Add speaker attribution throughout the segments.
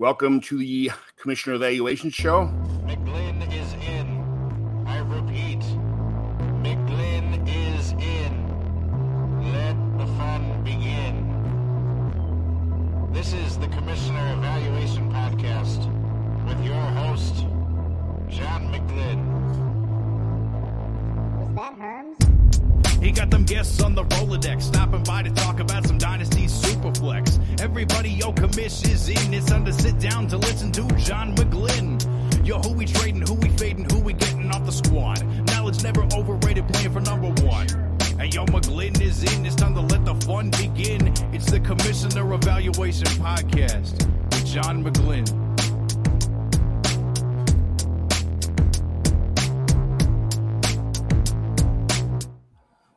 Speaker 1: Welcome to the Commissioner Evaluation Show.
Speaker 2: McGlynn is in. I repeat, McGlynn is in. Let the fun begin. This is the Commissioner Evaluation Podcast with your host, John McGlynn.
Speaker 3: Was that Herms?
Speaker 4: He got them guests on the Rolodex, stopping Everybody, yo, commish is in. It's time to sit down to listen to John McGlynn. Yo, who we trading, who we fading, who we getting off the squad. Knowledge never overrated, playing for number one. Hey, yo, McGlynn is in. It's time to let the fun begin. It's the Commissioner Evaluation Podcast with John McGlynn.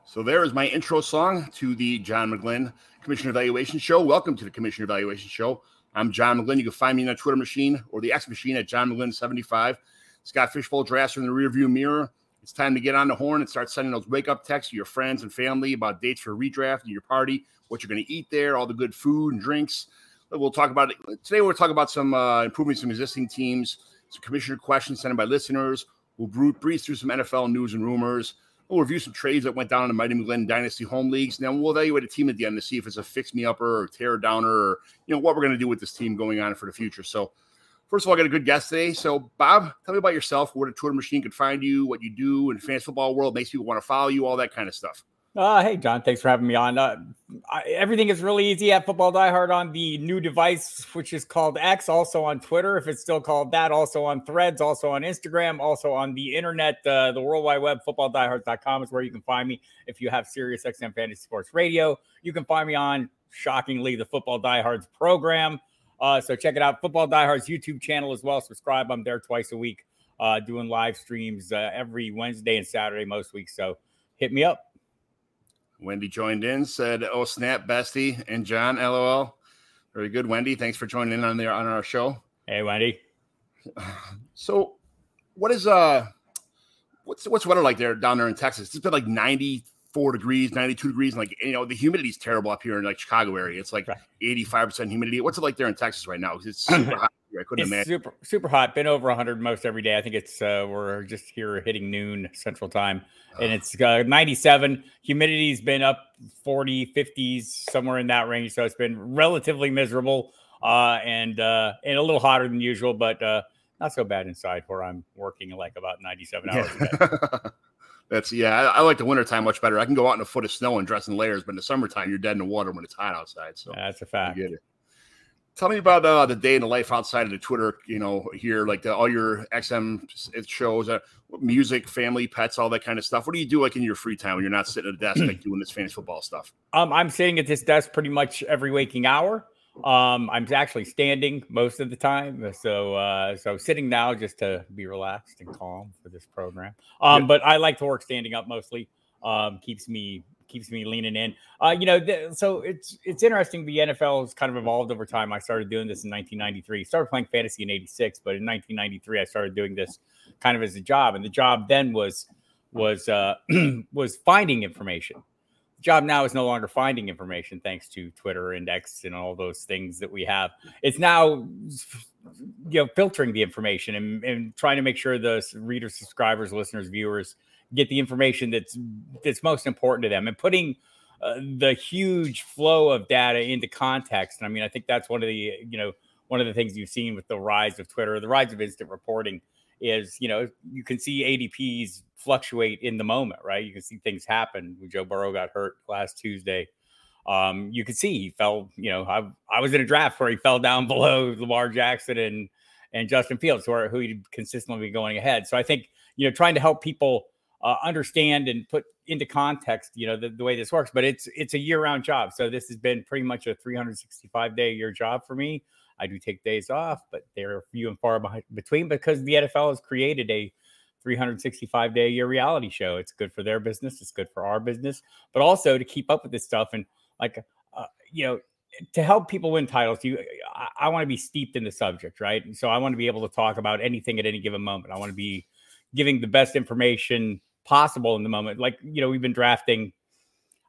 Speaker 1: So there is my intro song to the John McGlynn Commissioner Evaluation Show. Welcome to the Commissioner Evaluation Show. I'm John McGlynn. You can find me on the Twitter machine or the X machine at John McGlynn75. Scott Fish Bowl drafts in the rearview mirror. It's time to get on the horn and start sending those wake up texts to your friends and family about dates for redraft and your party, what you're going to eat there, all the good food and drinks. We'll talk about it today. We'll talk about some uh, improving some existing teams, some commissioner questions sent in by listeners. We'll breeze through some NFL news and rumors. We'll review some trades that went down in the Mighty McGlynn Dynasty home leagues. Now we'll evaluate a team at the end to see if it's a fix me upper or tear downer or you know what we're going to do with this team going on for the future. So first of all, I got a good guest today. So Bob, tell me about yourself, where the Twitter machine could find you, what you do in the fantasy football world, makes people want to follow you, all that kind of stuff.
Speaker 5: Uh, hey, John, thanks for having me on. Uh, I, everything is really easy at Football Diehard on the new device, which is called X, also on Twitter, if it's still called that, also on Threads, also on Instagram, also on the internet, uh, the World Wide Web, footballdiehards.com is where you can find me. If you have Sirius XM Fantasy Sports Radio, you can find me on, shockingly, the Football Diehards program. Uh, so check it out, Football Diehards YouTube channel as well. Subscribe. I'm there twice a week, uh, doing live streams uh, every Wednesday and Saturday most weeks. So hit me up.
Speaker 1: Wendy joined in, said, "Oh snap, bestie," and John, LOL. Very good, Wendy. Thanks for joining in on there on our show.
Speaker 5: Hey, Wendy.
Speaker 1: So, what is uh, what's what's weather like there down there in Texas? It's been like ninety four degrees, ninety two degrees, and like you know the humidity is terrible up here in like Chicago area. It's like eighty five percent humidity. What's it like there in Texas right now? It's super hot. Here. I couldn't
Speaker 5: it's
Speaker 1: imagine.
Speaker 5: super super hot. Been over 100 most every day. I think it's uh, we're just here hitting noon Central Time, and it's uh, 97. Humidity's been up 40, 50s, somewhere in that range. So it's been relatively miserable, uh, and uh, and a little hotter than usual, but uh, not so bad inside where I'm working like about 97 hours a day.
Speaker 1: That's yeah. I, I like the wintertime much better. I can go out in a foot of snow and dress in layers, but in the summertime, you're dead in the water when it's hot outside. So
Speaker 5: That's a fact.
Speaker 1: get it. Tell me about uh, the day in the life outside of the Twitter. You know, here like the, all your XM shows, uh, music, family, pets, all that kind of stuff. What do you do like in your free time when you're not sitting at a desk like doing this fantasy football stuff?
Speaker 5: Um, I'm sitting at this desk pretty much every waking hour. Um, I'm actually standing most of the time, so uh, so sitting now just to be relaxed and calm for this program. Um,
Speaker 1: Yeah.
Speaker 5: but I like to work standing up mostly. Um, keeps me keeps me leaning in. Uh, you know, th- so it's it's interesting. The NFL has kind of evolved over time. I started doing this in 1993. Started playing fantasy in '86, but in 1993 I started doing this kind of as a job, and the job then was was uh, was finding information job now is no longer finding information thanks to Twitter index and all those things that we have. It's now you know filtering the information and, and trying to make sure the readers, subscribers, listeners, viewers get the information that's that's most important to them and putting uh, the huge flow of data into context. And I mean, I think that's one of the you know one of the things you've seen with the rise of Twitter, the rise of instant reporting is you know you can see ADPs fluctuate in the moment, right? You can see things happen. When Joe Burrow got hurt last Tuesday, um, you could see he fell. You know, I I was in a draft where he fell down below Lamar Jackson and and Justin Fields, who are who he'd consistently be going ahead. So I think you know trying to help people uh, understand and put into context, you know, the, the way this works. But it's it's a year round job, so this has been pretty much a 365 day a year job for me. I do take days off, but they're few and far between because the NFL has created a 365 day a year reality show. It's good for their business, it's good for our business, but also to keep up with this stuff and like, uh, you know, to help people win titles, you, I, I want to be steeped in the subject, right? And so I want to be able to talk about anything at any given moment. I want to be giving the best information possible in the moment. Like, you know, we've been drafting.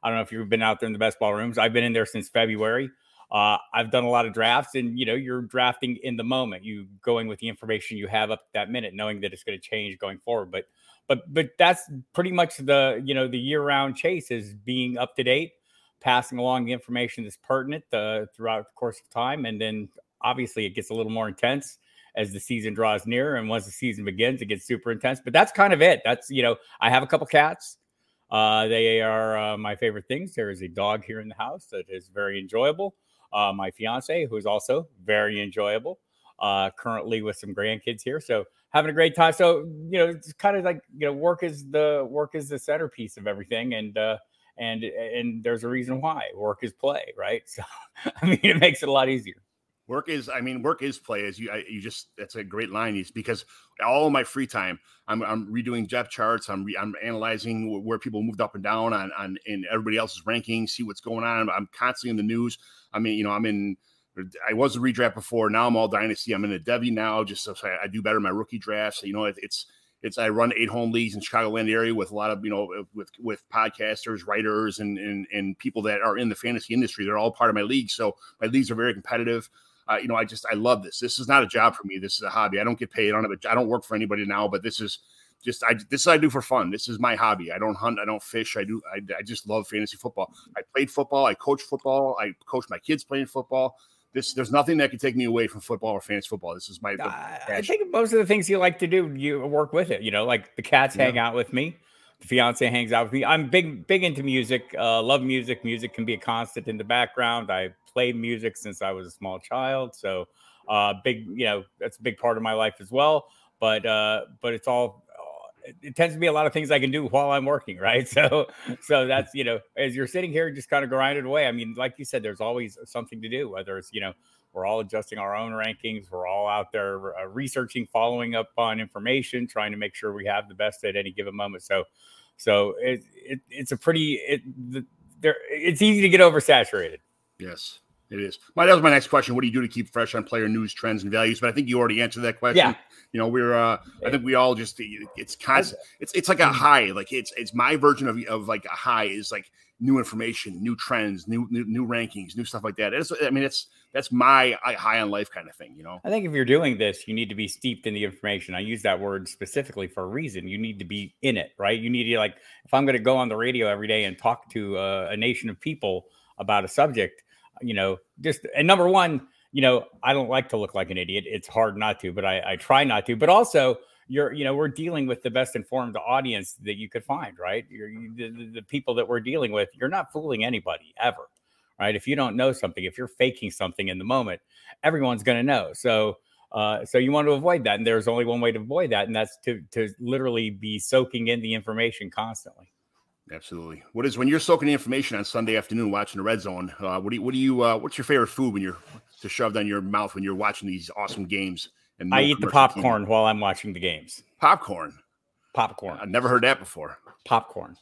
Speaker 5: I don't know if you've been out there in the best ball rooms. I've been in there since February. uh, I've done a lot of drafts, and you know, you're drafting in the moment. You going with the information you have up that minute, knowing that it's going to change going forward. But but but that's pretty much the you know the year-round chase is being up to date, passing along the information that's pertinent uh, throughout the course of time, and then obviously it gets a little more intense as the season draws near, and once the season begins, it gets super intense. But that's kind of it. That's you know, I have a couple cats. Uh, they are uh, my favorite things. There is a dog here in the house that is very enjoyable. Uh, my fiance, who is also very enjoyable, uh, currently with some grandkids here. So having a great time. So you know, it's kind of like you know, work is the work is the centerpiece of everything, and uh, and and there's a reason why work is play, right? So I mean, it makes it a lot easier.
Speaker 1: Work is, I mean, work is play. As you, I, you just, that's a great line. Is because all my free time, I'm, I'm redoing depth charts. I'm, re, I'm analyzing where people moved up and down on, on in everybody else's rankings, see what's going on. I'm constantly in the news. I mean, you know, I'm in. I was a redraft before. Now I'm all dynasty. I'm in a Devy now, just so I, I do better in my rookie drafts. You know, it, it's it's I run eight home leagues in Chicagoland area with a lot of you know with with podcasters, writers, and and and people that are in the fantasy industry. They're all part of my league, so my leagues are very competitive. Uh, you know, I just I love this. This is not a job for me. This is a hobby. I don't get paid. I don't have a, I don't work for anybody now, but this is just I this is I do for fun. This is my hobby. I don't hunt. I don't fish. I do. I, I just love fantasy football. I played football. I coach football. I coach my kids playing football. This there's nothing that can take me away from football or fantasy football. This is my.
Speaker 5: I think most of the things you like to do, you work with it. You know, like the cats yeah. hang out with me. Fiance hangs out with me. I'm big, big into music. Uh, love music. Music can be a constant in the background. I play music since I was a small child, so uh, big, you know, that's a big part of my life as well. But uh, but it's all it, it tends to be a lot of things I can do while I'm working, right? So so that's you know, as you're sitting here, just kind of grinding away. I mean, like you said, there's always something to do. Whether it's you know, we're all adjusting our own rankings, we're all out there uh, researching, following up on information, trying to make sure we have the best at any given moment. So so it, it it's a pretty it the, there it's easy to get oversaturated.
Speaker 1: Yes. It is. My that was my next question. What do you do to keep fresh on player news, trends, and values? But I think you already answered that question.
Speaker 5: Yeah.
Speaker 1: You know, we're uh I think we all just it's constant it's it's like a high. Like it's it's my version of of like a high is like new information, new trends, new new, new rankings, new stuff like that. It's, I mean, it's that's my high on life kind of thing, you know.
Speaker 5: I think if you're doing this, you need to be steeped in the information. I use that word specifically for a reason. You need to be in it, right? You need to like if I'm going to go on the radio every day and talk to uh, a nation of people about a subject you know, just and number one, you know, I don't like to look like an idiot. It's hard not to, but I, I try not to. But also, you're, you know, we're dealing with the best informed audience that you could find, right? You're, you, the, the people that we're dealing with, you're not fooling anybody ever, right? If you don't know something, if you're faking something in the moment, everyone's going to know. So, uh, so you want to avoid that, and there's only one way to avoid that, and that's to to literally be soaking in the information constantly.
Speaker 1: Absolutely. What is when you're soaking the information on Sunday afternoon watching the red zone? Uh, what do you what do you uh, what's your favorite food when you're to shove down your mouth when you're watching these awesome games?
Speaker 5: And no I eat the popcorn TV? while I'm watching the games.
Speaker 1: Popcorn.
Speaker 5: Popcorn.
Speaker 1: I've never heard that before.
Speaker 5: Popcorn.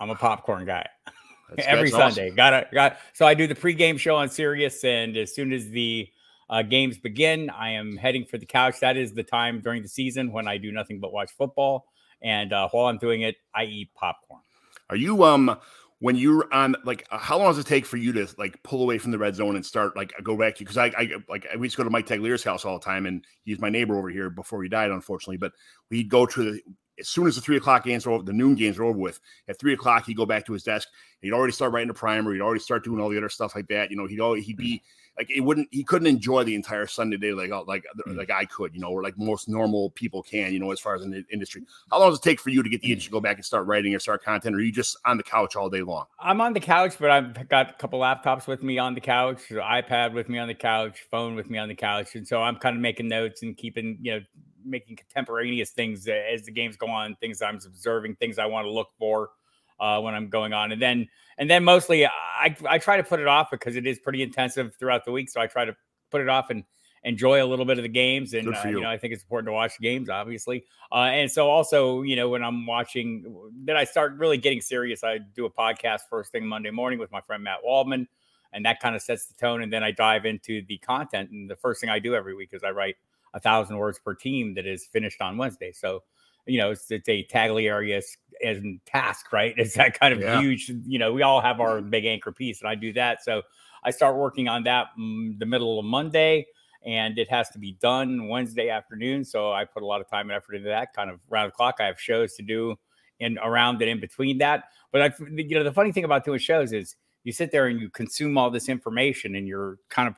Speaker 5: I'm a popcorn guy. That's, Every that's Sunday, awesome. got it. got. So I do the pregame show on Sirius, and as soon as the uh, games begin, I am heading for the couch. That is the time during the season when I do nothing but watch football. And uh, while I'm doing it, I eat popcorn.
Speaker 1: Are you um when you're on like uh, how long does it take for you to like pull away from the red zone and start like go back to because I, I like we used to go to Mike Tagliere's house all the time and he's my neighbor over here before he died unfortunately but we'd go to the as soon as the three o'clock games are over, the noon games are over with, at three o'clock, he'd go back to his desk. He'd already start writing the primer. He'd already start doing all the other stuff like that. You know, he'd always, he'd be like, it wouldn't, he couldn't enjoy the entire Sunday day like, uh, like, mm. like I could, you know, or like most normal people can, you know, as far as in the industry. How long does it take for you to get the itch to go back and start writing or start content? Or are you just on the couch all day long?
Speaker 5: I'm on the couch, but I've got a couple laptops with me on the couch, iPad with me on the couch, phone with me on the couch. And so I'm kind of making notes and keeping, you know, making contemporaneous things as the games go on, things I'm observing, things I want to look for uh, when I'm going on, and then and then mostly I I try to put it off because it is pretty intensive throughout the week, so I try to put it off and enjoy a little bit of the games and uh, you. you. know i think it's important to watch games obviously uh, and so also you know when i'm watching then i start really getting serious i do a podcast first thing monday morning with my friend matt waldman and that kind of sets the tone and then i dive into the content and the first thing i do every week is i write a thousand words per team that is finished on Wednesday. So, you know, it's, it's a Tagliari as, as task, right? It's that kind of yeah. huge, you know, we all have our big anchor piece and I do that. So I start working on that mm, the middle of Monday, and it has to be done Wednesday afternoon. So I put a lot of time and effort into that. Kind of round the clock. I have shows to do and around and in between that. But I, you know, the funny thing about doing shows is you sit there and you consume all this information, and you're kind of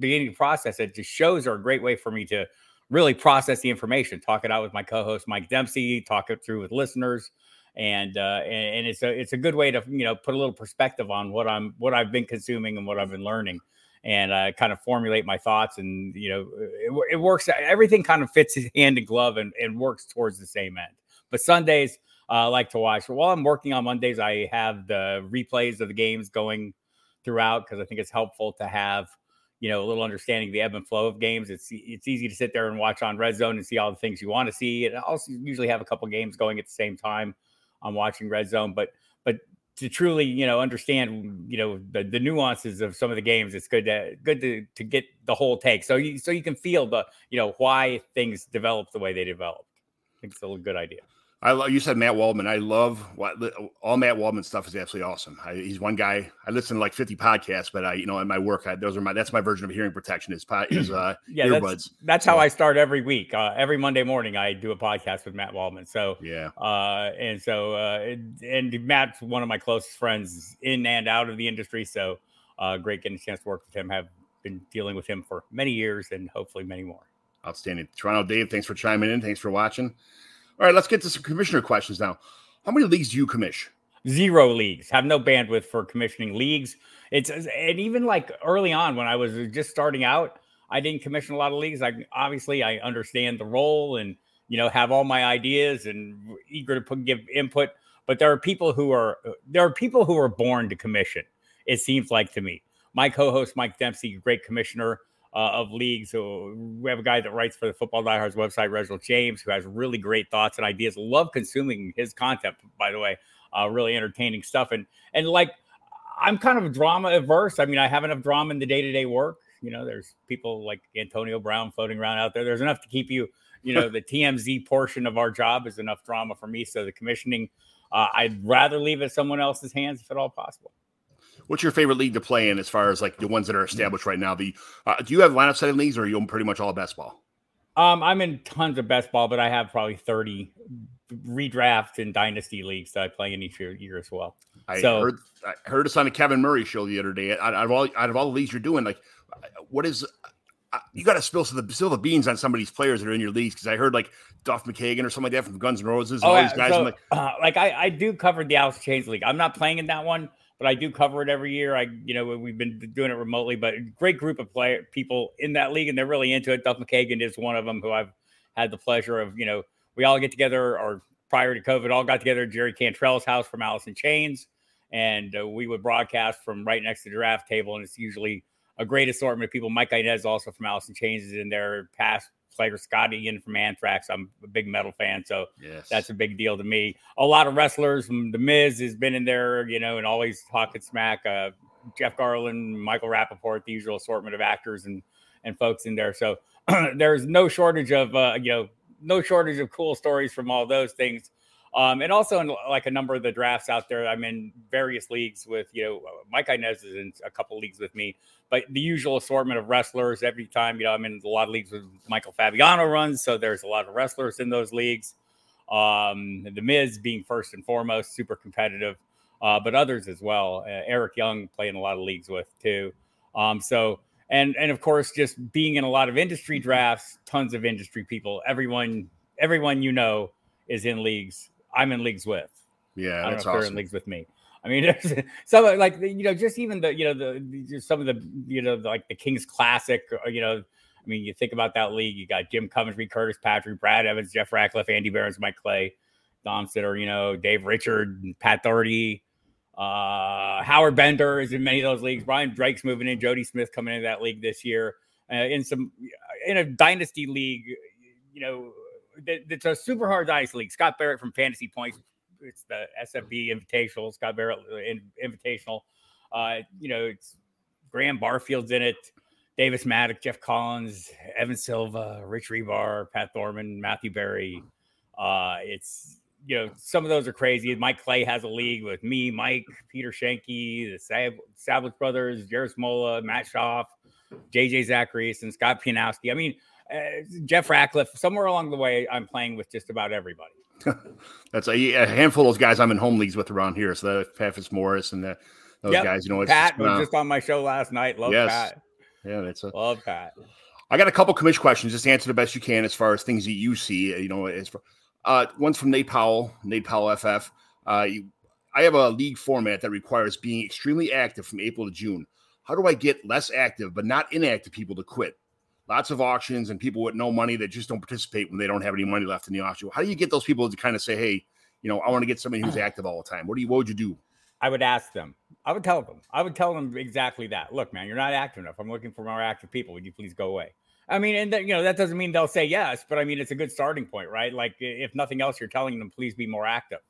Speaker 5: beginning to process it. Just shows are a great way for me to really process the information, talk it out with my co-host Mike Dempsey, talk it through with listeners, and uh, and, it's a it's a good way to you know put a little perspective on what I'm what I've been consuming and what I've been learning, and uh, kind of formulate my thoughts. And you know, it, it works. Everything kind of fits hand in glove and, and works towards the same end. But Sundays, uh, I like to watch. But while I'm working on Mondays, I have the replays of the games going throughout because I think it's helpful to have you know a little understanding of the ebb and flow of games. It's it's easy to sit there and watch on Red Zone and see all the things you want to see. And I also usually have a couple games going at the same time. I'm watching Red Zone, but but to truly you know understand you know the, the nuances of some of the games, it's good to good to to get the whole take. So you so you can feel the you know why things develop the way they develop. I think it's a good idea.
Speaker 1: I love you said Matt Waldman. I love what all Matt Waldman stuff is absolutely awesome. I, he's one guy. I listen to like 50 podcasts, but I, you know, in my work, I, those are my that's my version of hearing protection is is uh,
Speaker 5: yeah, earbuds. That's, that's how I start every week. Uh, every Monday morning, I do a podcast with Matt Waldman. So
Speaker 1: yeah,
Speaker 5: uh, and so uh, and Matt's one of my closest friends in and out of the industry. So uh, great getting a chance to work with him. Have been dealing with him for many years and hopefully many more.
Speaker 1: Outstanding, Toronto Dave. Thanks for chiming in. Thanks for watching. All right, let's get to some commissioner questions now. How many leagues do you commission?
Speaker 5: Zero leagues. Have no bandwidth for commissioning leagues. It's and even like early on when I was just starting out, I didn't commission a lot of leagues. I obviously I understand the role and you know have all my ideas and eager to put, give input. But there are people who are there are people who are born to commission. It seems like to me. My co-host Mike Dempsey, great commissioner uh, of leagues. So we have a guy that writes for the Football Diehards website, Reginald James, who has really great thoughts and ideas. Love consuming his content, by the way. Uh, really entertaining stuff. And and like I'm kind of drama averse. I mean, I have enough drama in the day to day work. You know, there's people like Antonio Brown floating around out there. There's enough to keep you. You know, the TMZ portion of our job is enough drama for me. So the commissioning, uh, I'd rather leave it someone else's hands if at all possible.
Speaker 1: What's your favorite league to play in as far as like the ones that are established right now? The uh, do you have lineup setting leagues or are you pretty much all best ball?
Speaker 5: Um, I'm in tons of best ball, but I have probably 30 redraft and dynasty leagues that I play in each year, year as well.
Speaker 1: I so, heard I heard us on a Kevin Murray show the other day. Out, of all out of all the leagues you're doing, like what is uh, you got to spill the spill the beans on some of these players that are in your leagues because I heard like Duff McKagan or something like that from Guns N' Roses.
Speaker 5: Oh, all these guys. So, like, uh, like I, I do cover the Alice in Chains League. I'm not playing in that one, but I do cover it every year. I, you know, we've been doing it remotely, but great group of player people in that league, and they're really into it. Duff McKagan is one of them who I've had the pleasure of, you know, we all get together, or prior to COVID, all got together at Jerry Cantrell's house from Alice in Chains, and uh, we would broadcast from right next to the draft table, and it's usually a great assortment of people. Mike Inez also from Alice in Chains is in there, past player Scott Ian from Anthrax. I'm a big metal fan, so yes. that's a big deal to me. A lot of wrestlers. The Miz has been in there, you know, and always talking smack. Uh, Jeff Garlin, Michael Rapaport, the usual assortment of actors and and folks in there. So there's no shortage of uh, you know no shortage of cool stories from all those things. Um, and also in like a number of the drafts out there, I'm in various leagues with, you know, Mike Inez is in a couple leagues with me, but the usual assortment of wrestlers every time, you know, I'm in a lot of leagues with Michael Fabiano runs. So there's a lot of wrestlers in those leagues. Um, the Miz being first and foremost, super competitive, uh, but others as well. Uh, Eric Young playing a lot of leagues with too. Um, so, and, and of course, just being in a lot of industry drafts, tons of industry people, everyone, everyone, you know, is in leagues I'm in leagues with.
Speaker 1: Yeah,
Speaker 5: I
Speaker 1: don't know if awesome.
Speaker 5: they're in leagues with me. I mean, some like you know, just even the you know the just some of the you know like the Kings Classic. Or, uh, you know, I mean, you think about that league. You got Jim Coventry, Curtis Patrick, Brad Evans, Jeff Ratcliffe, Andy Behrens, Mike Clay, Dom Sitter. You know, Dave Richard, Pat Doherty, uh, Howard Bender is in many of those leagues. Brian Drake's moving in. Jody Smith coming into that league this year. Uh, in some in a dynasty league, you know, it's a super hard dice league. Scott Barrett from Fantasy Points. It's the SFB Invitational. Scott Barrett uh, Invitational. Uh, you know, it's Graham Barfield's in it. Davis Mattek, Jeff Collins, Evan Silva, Rich Hribar, Pat Thorman, Matthew Berry. Uh, it's you know, some of those are crazy. Mike Clay has a league with me, Mike, Peter Schoenke, the Sav- Savage brothers, Jairus Mola, Matt Schaff, JJ Zacharias, and Scott Pianowski. I mean, uh, Jeff Ratcliffe. Somewhere along the way, I'm playing with just about everybody.
Speaker 1: That's a, a, handful of those guys I'm in home leagues with around here. So that Pat Fitzmaurice and the, those yep. guys, you know,
Speaker 5: Pat just, was just on my show last night. Love yes. Pat.
Speaker 1: Yeah, that's a
Speaker 5: love Pat.
Speaker 1: I got a couple commission questions. Just answer the best you can as far as things that you see. You know, as far, uh, one's from Nate Powell, Nate Powell FF. Uh, you, I have a league format that requires being extremely active from April to June. How do I get less active but not inactive people to quit? Lots of auctions and people with no money that just don't participate when they don't have any money left in the auction. How do you get those people to kind of say, "Hey, you know, I want to get somebody who's active all the time"? What do you? What would you do?
Speaker 5: I would ask them. I would tell them. I would tell them exactly that. Look, man, you're not active enough. I'm looking for more active people. Would you please go away? I mean, and that, you know that doesn't mean they'll say yes, but I mean it's a good starting point, right? Like if nothing else, you're telling them please be more active,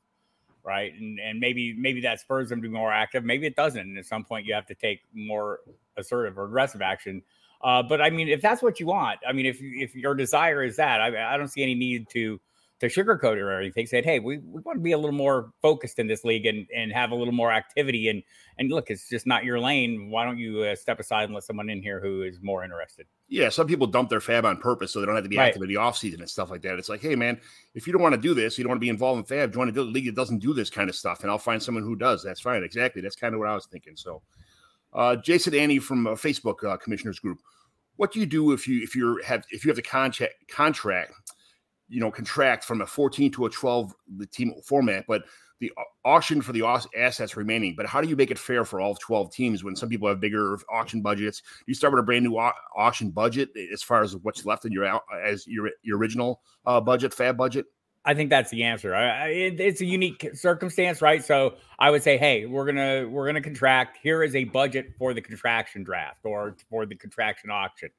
Speaker 5: right? And and maybe maybe that spurs them to be more active. Maybe it doesn't. And at some point, you have to take more assertive or aggressive action. Uh, but I mean, if that's what you want, I mean, if if your desire is that, I, I don't see any need to to sugarcoat it or anything. Said, hey, we, we want to be a little more focused in this league and, and have a little more activity. And and look, it's just not your lane. Why don't you uh, step aside and let someone in here who is more interested?
Speaker 1: Yeah, some people dump their fab on purpose so they don't have to be right. active in the offseason and stuff like that. It's like, hey, man, if you don't want to do this, you don't want to be involved in fab, join a league that doesn't do this kind of stuff, and I'll find someone who does. That's fine. Exactly. That's kind of what I was thinking. So, uh, Jason Annie from uh, Facebook uh, Commissioners Group. What do you do if you if you have if you have the contract contract you know contract from a 14 to a 12 the team format, but the auction for the assets remaining. But how do you make it fair for all 12 teams when some people have bigger auction budgets? You start with a brand new auction budget as far as what's left in your as your your original uh, budget, fab budget.
Speaker 5: I think that's the answer. I, it, it's a unique circumstance, right? So I would say, hey, we're gonna we're gonna contract. Here is a budget for the contraction draft or for the contraction auction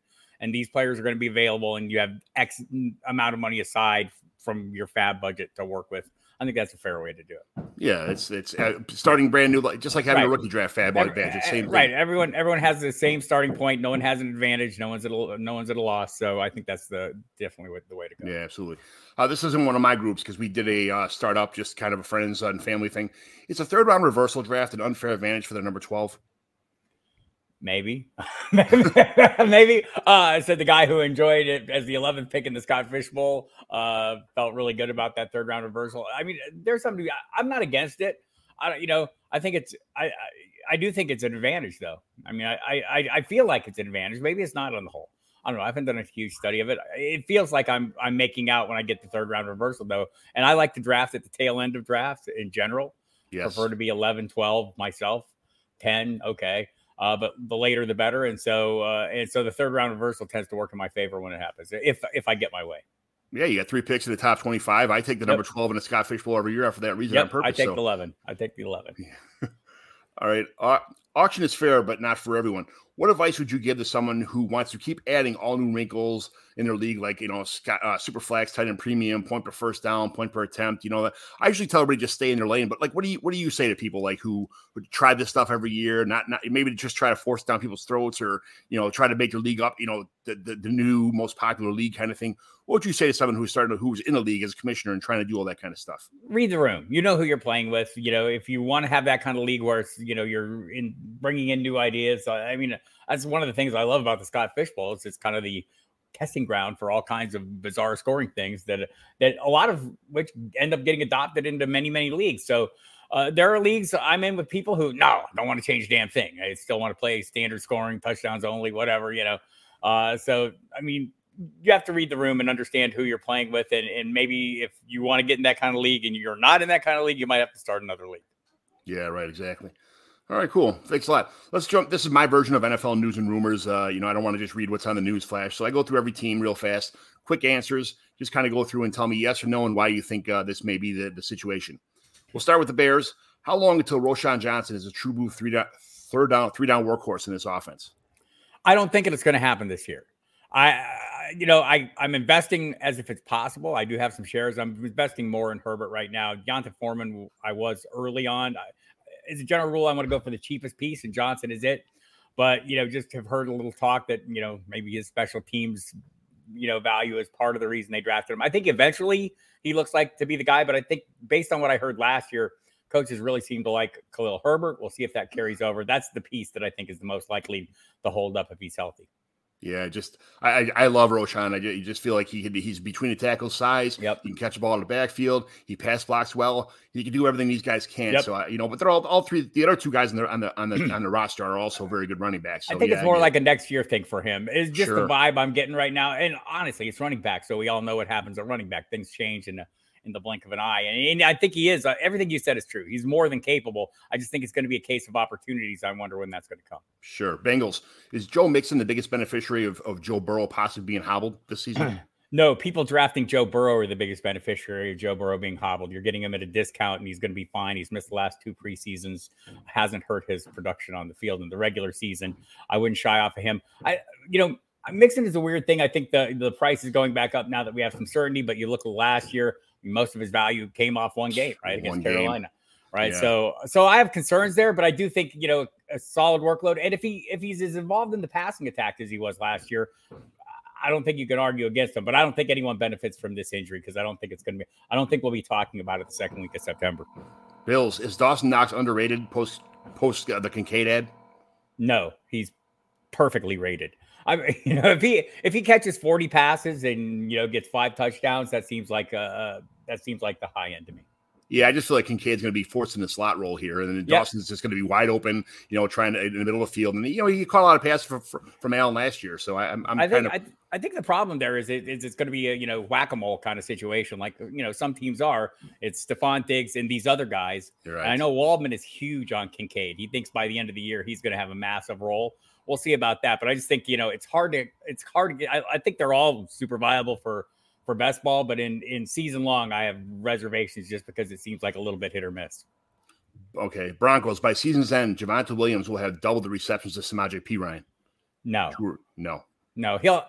Speaker 5: and these players are going to be available, and you have X amount of money aside from your fab budget to work with. I think that's a fair way to do it.
Speaker 1: Yeah, it's it's uh, starting brand new, just like having right. a rookie draft fab Every, advantage. Same
Speaker 5: right. Thing. Everyone everyone has the same starting point. No one has an advantage. No one's at a, no one's at a loss. So I think that's the definitely the way to go.
Speaker 1: Yeah, absolutely. Uh, this isn't one of my groups because we did a uh, startup, just kind of a friends and family thing. It's a third round reversal draft, an unfair advantage for the number twelve.
Speaker 5: Maybe, maybe. Uh, said the guy who enjoyed it as the 11th pick in the Scott Fish Bowl uh, felt really good about that third round reversal. I mean, there's something I'm not against it. I, don't. you know, I think it's I, I, I do think it's an advantage though. I mean, I, I I feel like it's an advantage. Maybe it's not on the whole. I don't know. I haven't done a huge study of it. It feels like I'm I'm making out when I get the third round reversal though, and I like to draft at the tail end of drafts in general. Yes. Prefer to be 11, 12 myself. 10, okay. Uh, but the later the better, and so uh, and so the third round reversal tends to work in my favor when it happens. If if I get my way.
Speaker 1: Yeah, you got three picks in the top twenty-five. I take the number yep. twelve in the Scott Fish Bowl every year for that reason
Speaker 5: yep,
Speaker 1: on purpose.
Speaker 5: I take so. the eleven. I take the eleven.
Speaker 1: All right. Uh, auction is fair, but not for everyone. What advice would you give to someone who wants to keep adding all new wrinkles in their league, like you know, uh, super flex, tight end premium, point per first down, point per attempt? You know, I usually tell everybody just stay in their lane. But like, what do you what do you say to people like who would try this stuff every year, not not maybe just try to force down people's throats, or you know, try to make their league up, you know, the, the, the new most popular league kind of thing? What would you say to someone who's starting who's in the league as a commissioner and trying to do all that kind of stuff?
Speaker 5: Read the room. You know who you're playing with. You know, if you want to have that kind of league where it's you know you're in bringing in new ideas. I mean that's one of the things I love about the Scott Fish Bowl. It's, it's kind of the testing ground for all kinds of bizarre scoring things that that a lot of which end up getting adopted into many many leagues. So uh, there are leagues I'm in with people who no don't want to change damn thing. I still want to play standard scoring, touchdowns only, whatever you know. Uh, so I mean, you have to read the room and understand who you're playing with, and, and maybe if you want to get in that kind of league and you're not in that kind of league, you might have to start another league.
Speaker 1: Yeah, right, exactly. All right, cool. Thanks a lot. Let's jump. This is my version of NFL news and rumors. Uh, you know, I don't want to just read what's on the news flash, so I go through every team real fast. Quick answers. Just kind of go through and tell me yes or no and why you think uh, this may be the, the situation. We'll start with the Bears. How long until Roschon Johnson is a true blue three down, third down, three down workhorse in this offense?
Speaker 5: I don't think it's going to happen this year. I, you know, I I'm investing as if it's possible. I do have some shares. I'm investing more in Herbert right now. D'Onta Foreman, I was early on. I, as a general rule, I want to go for the cheapest piece, and Johnson is it. But you know, just have heard a little talk that you know maybe his special teams you know, value is part of the reason they drafted him. I think eventually he looks like to be the guy, but I think based on what I heard last year, coaches really seem to like Khalil Herbert. We'll see if that carries over. That's the piece that I think is the most likely to hold up if he's healthy.
Speaker 1: Yeah, just I I love Roschon. I just feel like he could be he's between the tackle size.
Speaker 5: Yep.
Speaker 1: He can catch a ball in the backfield. He pass blocks well. He can do everything these guys can.
Speaker 5: Yep.
Speaker 1: So I, you know, but they're all all three. The other two guys on the on the on the on the roster are also very good running backs. So,
Speaker 5: I think
Speaker 1: yeah,
Speaker 5: it's more
Speaker 1: mean,
Speaker 5: like a next year thing for him. It's just
Speaker 1: Sure.
Speaker 5: the vibe I'm getting right now. And honestly, it's running back. So we all know what happens at running back. Things change and. the in the blink of an eye. And, and I think he is. Uh, everything you said is true. He's more than capable. I just think it's going to be a case of opportunities. I wonder when that's going to come.
Speaker 1: sure. Bengals is Joe Mixon the biggest beneficiary of, of Joe Burrow possibly being hobbled this season?
Speaker 5: No, people drafting Joe Burrow are the biggest beneficiary of Joe Burrow being hobbled. You're getting him at a discount and he's going to be fine. He's missed the last two preseasons, hasn't hurt his production on the field in the regular season. I wouldn't shy off of him. I, you know, Mixon is a weird thing. I think the, the price is going back up now that we have some certainty, but you look at last year, most of his value came off one game, right? Against
Speaker 1: One game.
Speaker 5: Carolina. Right.
Speaker 1: Yeah.
Speaker 5: So so I have concerns there, but I do think, you know, a solid workload. And if he if he's as involved in the passing attack as he was last year, I don't think you can argue against him, but I don't think anyone benefits from this injury because I don't think it's going to be. I don't think we'll be talking about it the second week of September.
Speaker 1: Bills is Dawson Knox underrated post post uh, the Kincaid ad?
Speaker 5: No, he's perfectly rated. I mean, you know, if he if he catches forty passes and you know gets five touchdowns, that seems like uh that seems like the high end to me.
Speaker 1: Yeah, I just feel like Kincaid's going to be forced in the slot role here, and then
Speaker 5: Yep.
Speaker 1: Dawson's just going to be wide open, you know, trying to in the middle of the field, and you know he caught a lot of passes from, from Allen last year, so I, I'm, I'm
Speaker 5: I
Speaker 1: kind
Speaker 5: think
Speaker 1: of
Speaker 5: I, I think the problem there is, it, is it's going to be a you know whack a mole kind of situation, like you know some teams are. It's Stefon Diggs and these other guys.
Speaker 1: you're
Speaker 5: And. I know Waldman is huge on Kincaid. He thinks by the end of the year he's going to have a massive role. We'll see about that, but I just think you know it's hard to it's hard to get. I, I think they're all super viable for for best ball, but in in season long, I have reservations just because it seems like a little bit hit or miss.
Speaker 1: Okay, Broncos by season's end, Javonte Williams will have double the receptions of Samaje Perine.
Speaker 5: No,
Speaker 1: True. No,
Speaker 5: no, he'll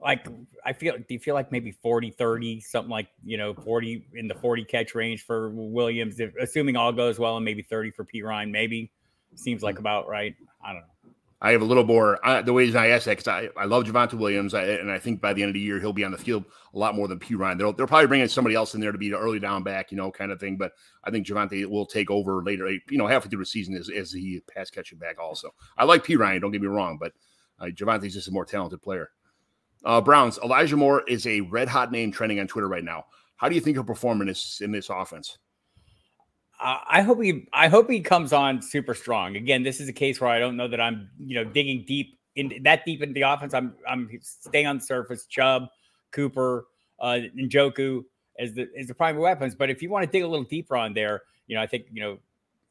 Speaker 5: like I feel. Do you feel like maybe 40, 30, something like you know forty in the forty catch range for Williams, if, assuming all goes well, and maybe thirty for Perine, maybe seems like mm. about right. I don't know.
Speaker 1: I have a little more. I, the reason I ask that because I, I love Javonte Williams, I, and I think by the end of the year he'll be on the field a lot more than Perine. They'll, they'll probably bring in somebody else in there to be the early down back, you know, kind of thing. But I think Javonte will take over later, you know, halfway through the season as, as he pass catching back. Also, I like Perine. Don't get me wrong, but uh, Javonte's just a more talented player. Uh, Browns Elijah Moore is a red hot name trending on Twitter right now. How do you think he'll perform in this in this offense?
Speaker 5: I hope he I hope he comes on super strong. Again, this is a case where I don't know that I'm, you know, digging deep in that deep into the offense. I'm I'm staying on the surface. Chubb, Cooper, uh Njoku as the as the primary weapons. But if you want to dig a little deeper on there, you know, I think, you know,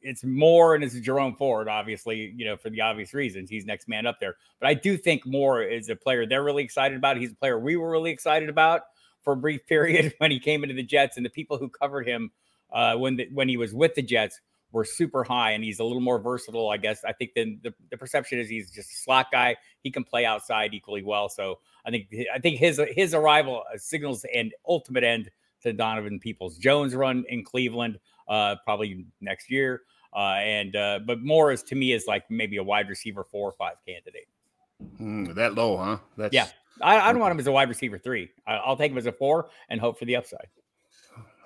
Speaker 5: it's more and it's Jerome Ford, obviously, you know, for the obvious reasons. He's next man up there. But I do think Moore is a player they're really excited about. He's a player we were really excited about for a brief period when he came into the Jets, and the people who covered him uh, when the, when he was with the Jets were super high, and he's a little more versatile, I guess. I think then the, the perception is he's just a slot guy. He can play outside equally well. So I think I think his his arrival uh, signals an ultimate end to Donovan Peoples Jones run in Cleveland, uh, probably next year. Uh, and uh, but Moore is to me is like maybe a wide receiver four or five candidate.
Speaker 1: Hmm, that low, huh? That's
Speaker 5: Yeah. I, I don't want him as a wide receiver three. I, I'll take him as a four and hope for the upside.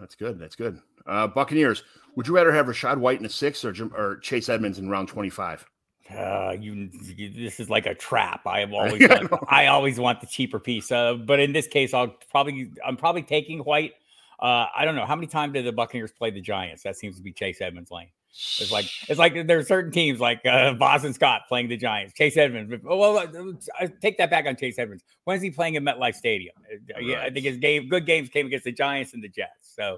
Speaker 1: That's good. That's good. Uh, Buccaneers. Would you rather have Rachaad White in the sixth or, or Chase Edmonds in round twenty-five?
Speaker 5: Uh, you, you- this is like a trap. I have always,
Speaker 1: Yeah, I
Speaker 5: want,
Speaker 1: know.
Speaker 5: I always want the cheaper piece. Uh, but in this case, I'll probably, I'm probably taking White. Uh, I don't know how many times did the Buccaneers play the Giants? That seems to be Chase Edmonds' lane. It's like it's like there are certain teams like uh, Boston Scott playing the Giants. Chase Edmonds. Well, uh, I take that back on Chase Edmonds. When is he playing at MetLife Stadium? Uh, Yeah, I think his game, good games came against the Giants and the Jets. So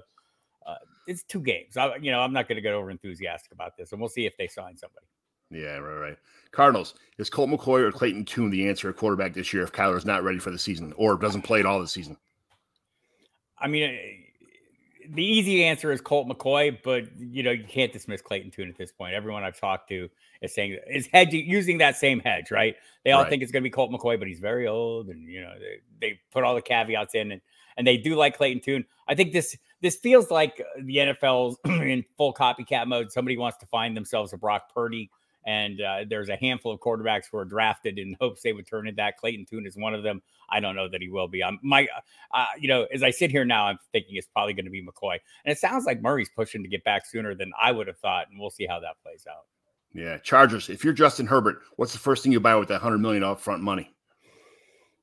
Speaker 5: uh, it's two games. I, you know, I'm not going to get over enthusiastic about this, and we'll see if they sign somebody.
Speaker 1: Yeah, right, right. Cardinals. Is Colt McCoy or Clayton Tune the answer at quarterback this year if Kyler's not ready for the season or doesn't play at all this season?
Speaker 5: I mean, the easy answer is Colt McCoy, but you know you can't dismiss Clayton Tune at this point. Everyone I've talked to is saying is hedging using that same hedge, right? They all
Speaker 1: Right.
Speaker 5: think it's going to be Colt McCoy, but he's very old, and you know they, they put all the caveats in, and and they do like Clayton Tune. I think this this feels like the NFL's in full copycat mode. Somebody wants to find themselves a Brock Purdy And uh, there's a handful of quarterbacks who are drafted in hopes they would turn into that. Clayton Tune is one of them. I don't know that he will be. I'm my, uh, you know, as I sit here now, I'm thinking it's probably going to be McCoy. And it sounds like Murray's pushing to get back sooner than I would have thought. And we'll see how that plays out.
Speaker 1: Yeah, Chargers. If you're Justin Herbert, what's the first thing you buy with that hundred million upfront money?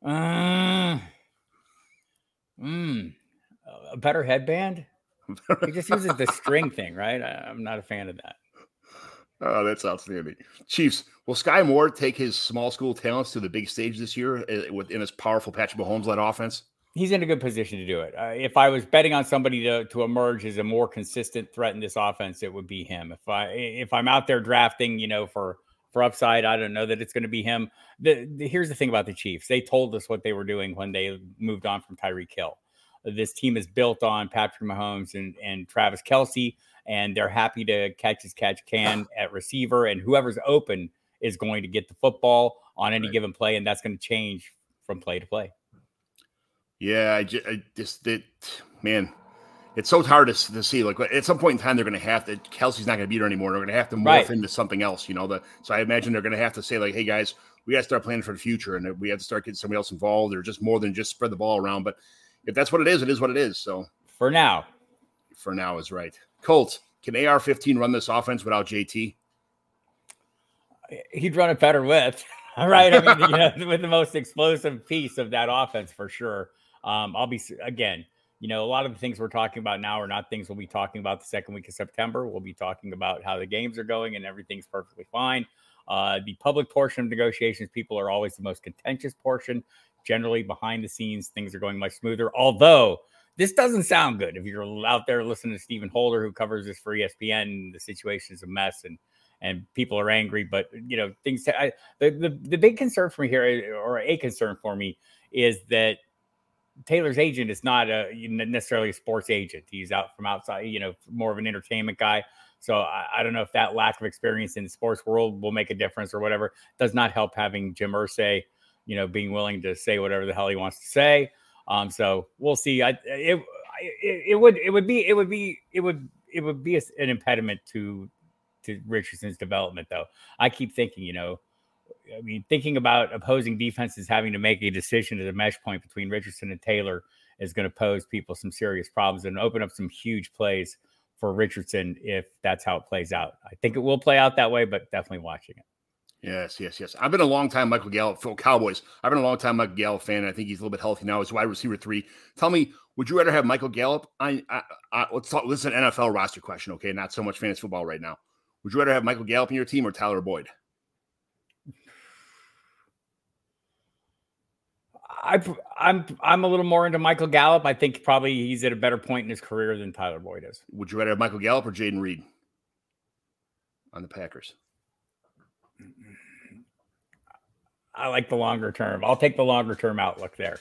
Speaker 5: Uh, mm, a better headband. He just uses the string thing, right? I, I'm not a fan of that.
Speaker 1: Oh, that's outstanding. Chiefs, will Skyy Moore take his small school talents to the big stage this year uh, within his powerful Patrick Mahomes led offense?
Speaker 5: He's in a good position to do it. Uh, if I was betting on somebody to, to emerge as a more consistent threat in this offense, it would be him. If I if I'm out there drafting, you know, for for upside, I don't know that it's going to be him. The, the, here's the thing about the Chiefs: they told us what they were doing when they moved on from Tyreek Hill. This team is built on Patrick Mahomes and and Travis Kelce and they're happy to catch as catch can at receiver, and whoever's open is going to get the football on any right. given play, and that's going to change from play to play.
Speaker 1: Yeah, I just, I just that man, it's so hard to, to see. Like at some point in time, they're going to have to. Kelce's not going to be there anymore. They're going to have to morph right. into something else. You know, the so I imagine they're going to have to say like, "Hey guys, we got to start planning for the future, and we have to start getting somebody else involved, or just more than just spread the ball around." But if that's what it is, it is what it is. So
Speaker 5: for now,
Speaker 1: for now is right. Colts, can AR 15 run this offense without JT?
Speaker 5: He'd run it better with, right? I mean, you know, with the most explosive piece of that offense for sure. Um, I'll be, again, you know, a lot of the things we're talking about now are not things we'll be talking about the second week of September. We'll be talking about how the games are going and everything's perfectly fine. Uh, the public portion of negotiations, people are always the most contentious portion. Generally, behind the scenes, things are going much smoother. Although this doesn't sound good if you're out there listening to Stephen Holder, who covers this for ESPN. The situation is a mess, and and people are angry. But you know, things. I, the, the the big concern for me here, uh, or a concern for me, is that Taylor's agent is not a necessarily a sports agent. He's out from outside, you know, more of an entertainment guy. So I, I, don't know if that lack of experience in the sports world will make a difference or whatever. Does not help having Jim Irsay, you know, being willing to say whatever the hell he wants to say. Um, so we'll see. I it, it, it would it would be it would be it would it would be a, an impediment to to Richardson's development, though. I keep thinking, you know, I mean, thinking about opposing defenses having to make a decision at the mesh point between Richardson and Taylor is going to pose people some serious problems and open up some huge plays for Richardson if that's how it plays out. I think it will play out that way, but definitely watching it.
Speaker 1: Yes, yes, yes. I've been a long time Michael Gallup for Cowboys. I've been a long time Michael Gallup fan. I think he's a little bit healthy now. He's wide receiver three. Tell me, would you rather have Michael Gallup? I, I, I let's talk. This is an NFL roster question, okay? Not so much fantasy football right now. Would you rather have Michael Gallup in your team or Tyler Boyd?
Speaker 5: I, I'm I'm a little more into Michael Gallup. I think probably he's at a better point in his career than Tyler Boyd is.
Speaker 1: Would you rather have Michael Gallup or Jayden Reed on the Packers?
Speaker 5: I like the longer term. I'll take the longer term outlook there.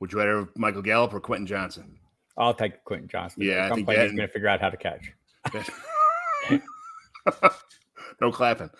Speaker 1: Would you rather have Michael Gallup or Quentin Johnson?
Speaker 5: I'll take Quentin Johnson.
Speaker 1: Yeah,
Speaker 5: I think he's going to figure out how to catch.
Speaker 1: no clapping.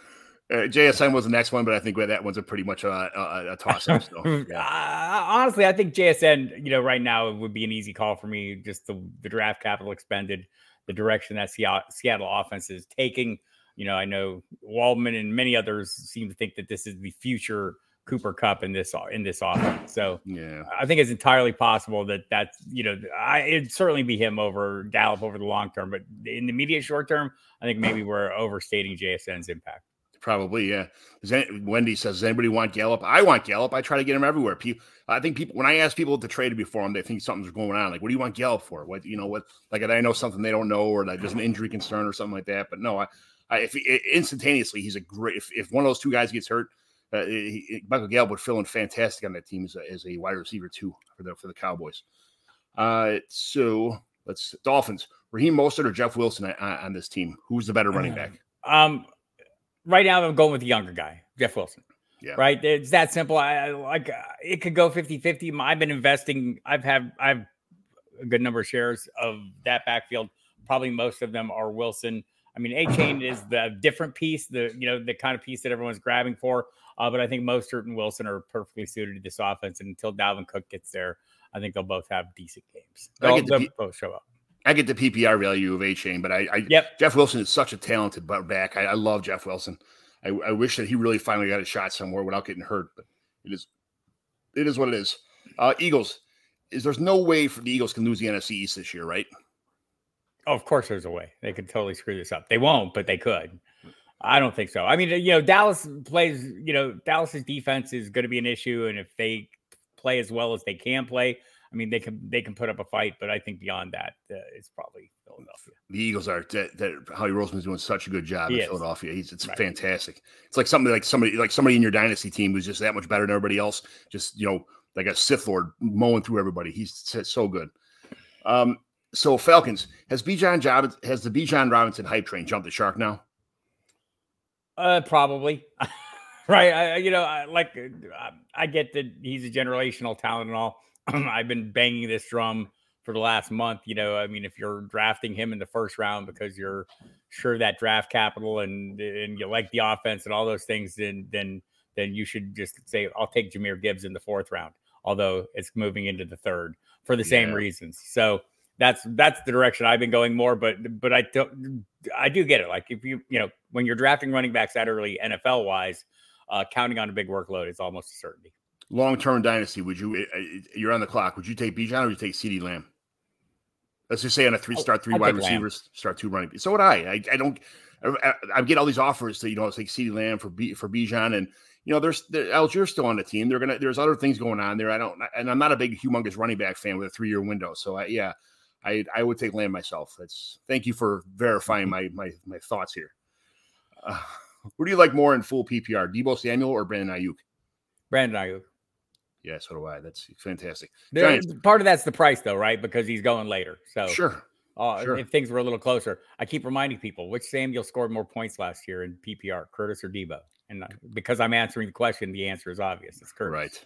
Speaker 1: Uh, JSN was the next one, but I think that one's a pretty much a, a, a toss up. So,
Speaker 5: yeah. uh, honestly, I think JSN, you know, right now it would be an easy call for me. Just the, the draft capital expended, the direction that Seattle offense is taking. You know, I know Waldman and many others seem to think that this is the future Cooper Kupp in this in this offense. So
Speaker 1: yeah,
Speaker 5: I think it's entirely possible that that's you know I it'd certainly be him over Gallup over the long term, but in the immediate short term, I think maybe we're overstating JSN's impact.
Speaker 1: Probably, yeah. Any, Wendy says, "Does anybody want Gallup?" I want Gallup. I try to get him everywhere. People, I think people when I ask people to trade before him, they think something's going on. Like, what do you want Gallup for? What you know? What like I know something they don't know, or like there's an injury concern or something like that. But no, I, I if he, instantaneously he's a great. If, if one of those two guys gets hurt, uh, he, Michael Gallup would fill in fantastic on that team as a, as a wide receiver too for the for the Cowboys. Uh, so let's Dolphins. Raheem Mostert or Jeff Wilson on, on this team? Who's the better running back?
Speaker 5: Um, right now I'm going with the younger guy, Jeff Wilson.
Speaker 1: Yeah.
Speaker 5: Right. It's that simple. I, I like uh, it could go 50 50. I've been investing. I've had, I've a good number of shares of that backfield. Probably most of them are Wilson. I mean, Achane is the different piece, the you know the kind of piece that everyone's grabbing for. Uh, but I think Mostert and Wilson are perfectly suited to this offense. And until Dalvin Cook gets there, I think they'll both have decent games. They'll, the, they'll both show up.
Speaker 1: I get the PPR value of Achane, but I, I
Speaker 5: yep.
Speaker 1: Jeff Wilson is such a talented back. I, I love Jeff Wilson. I, I wish that he really finally got a shot somewhere without getting hurt, but it is it is what it is. Uh, Eagles, is there's no way for the Eagles can lose the NFC East this year, right?
Speaker 5: Oh, of course, there's a way. They could totally screw this up. They won't, but they could. I don't think so. I mean, you know, Dallas plays. You know, Dallas's defense is going to be an issue, and if they play as well as they can play, I mean, they can they can put up a fight. But I think beyond that, uh, it's probably Philadelphia.
Speaker 1: The Eagles are that, that Howie Roseman's doing such a good job
Speaker 5: He
Speaker 1: in
Speaker 5: is.
Speaker 1: Philadelphia. He's it's
Speaker 5: Right.
Speaker 1: fantastic. It's like somebody like somebody like somebody in your dynasty team who's just that much better than everybody else. Just you know, like a Sith Lord mowing through everybody. He's so- so good. Um, so Falcons has Bijan Job has the Bijan Robinson hype train jumped the shark now?
Speaker 5: Uh, probably. right. I, you know, I, like I get that he's a generational talent and all. I've been banging this drum for the last month. You know, I mean, if you're drafting him in the first round because you're sure that draft capital and and you like the offense and all those things, then then then you should just say, I'll take Jahmyr Gibbs in the fourth round. Although it's moving into the third for the same reasons. So that's that's the direction I've been going more. But but I don't I do get it. Like if you you know when you're drafting running backs that early NFL wise, uh, counting on a big workload is almost a certainty.
Speaker 1: Long term dynasty, would you? uh, uh, You're on the clock. Would you take Bijan or would you take CeeDee Lamb? Let's just say on a three start three
Speaker 5: I'd
Speaker 1: wide
Speaker 5: take Lamb.
Speaker 1: receivers, start two running. So would I. I, I don't. I, I get all these offers to you know like CeeDee Lamb for B, for Bijan and you know there's there, Allgeier's still on the team. They're gonna there's other things going on there. I don't and I'm not a big humongous running back fan with a three year window. So I, yeah, I I would take Lamb myself. That's thank you for verifying my my my thoughts here. Uh, who do you like more in full PPR, Deebo Samuel or Brandon Aiyuk?
Speaker 5: Brandon Aiyuk.
Speaker 1: Yeah, so do I. That's fantastic.
Speaker 5: There- part of that's the price though, right? Because he's going later. So
Speaker 1: Sure.
Speaker 5: uh,
Speaker 1: sure.
Speaker 5: if things were a little closer, I keep reminding people which Samuel scored more points last year in PPR, Curtis or Deebo. And uh, because I'm answering the question, the answer is obvious. It's Curtis.
Speaker 1: Right.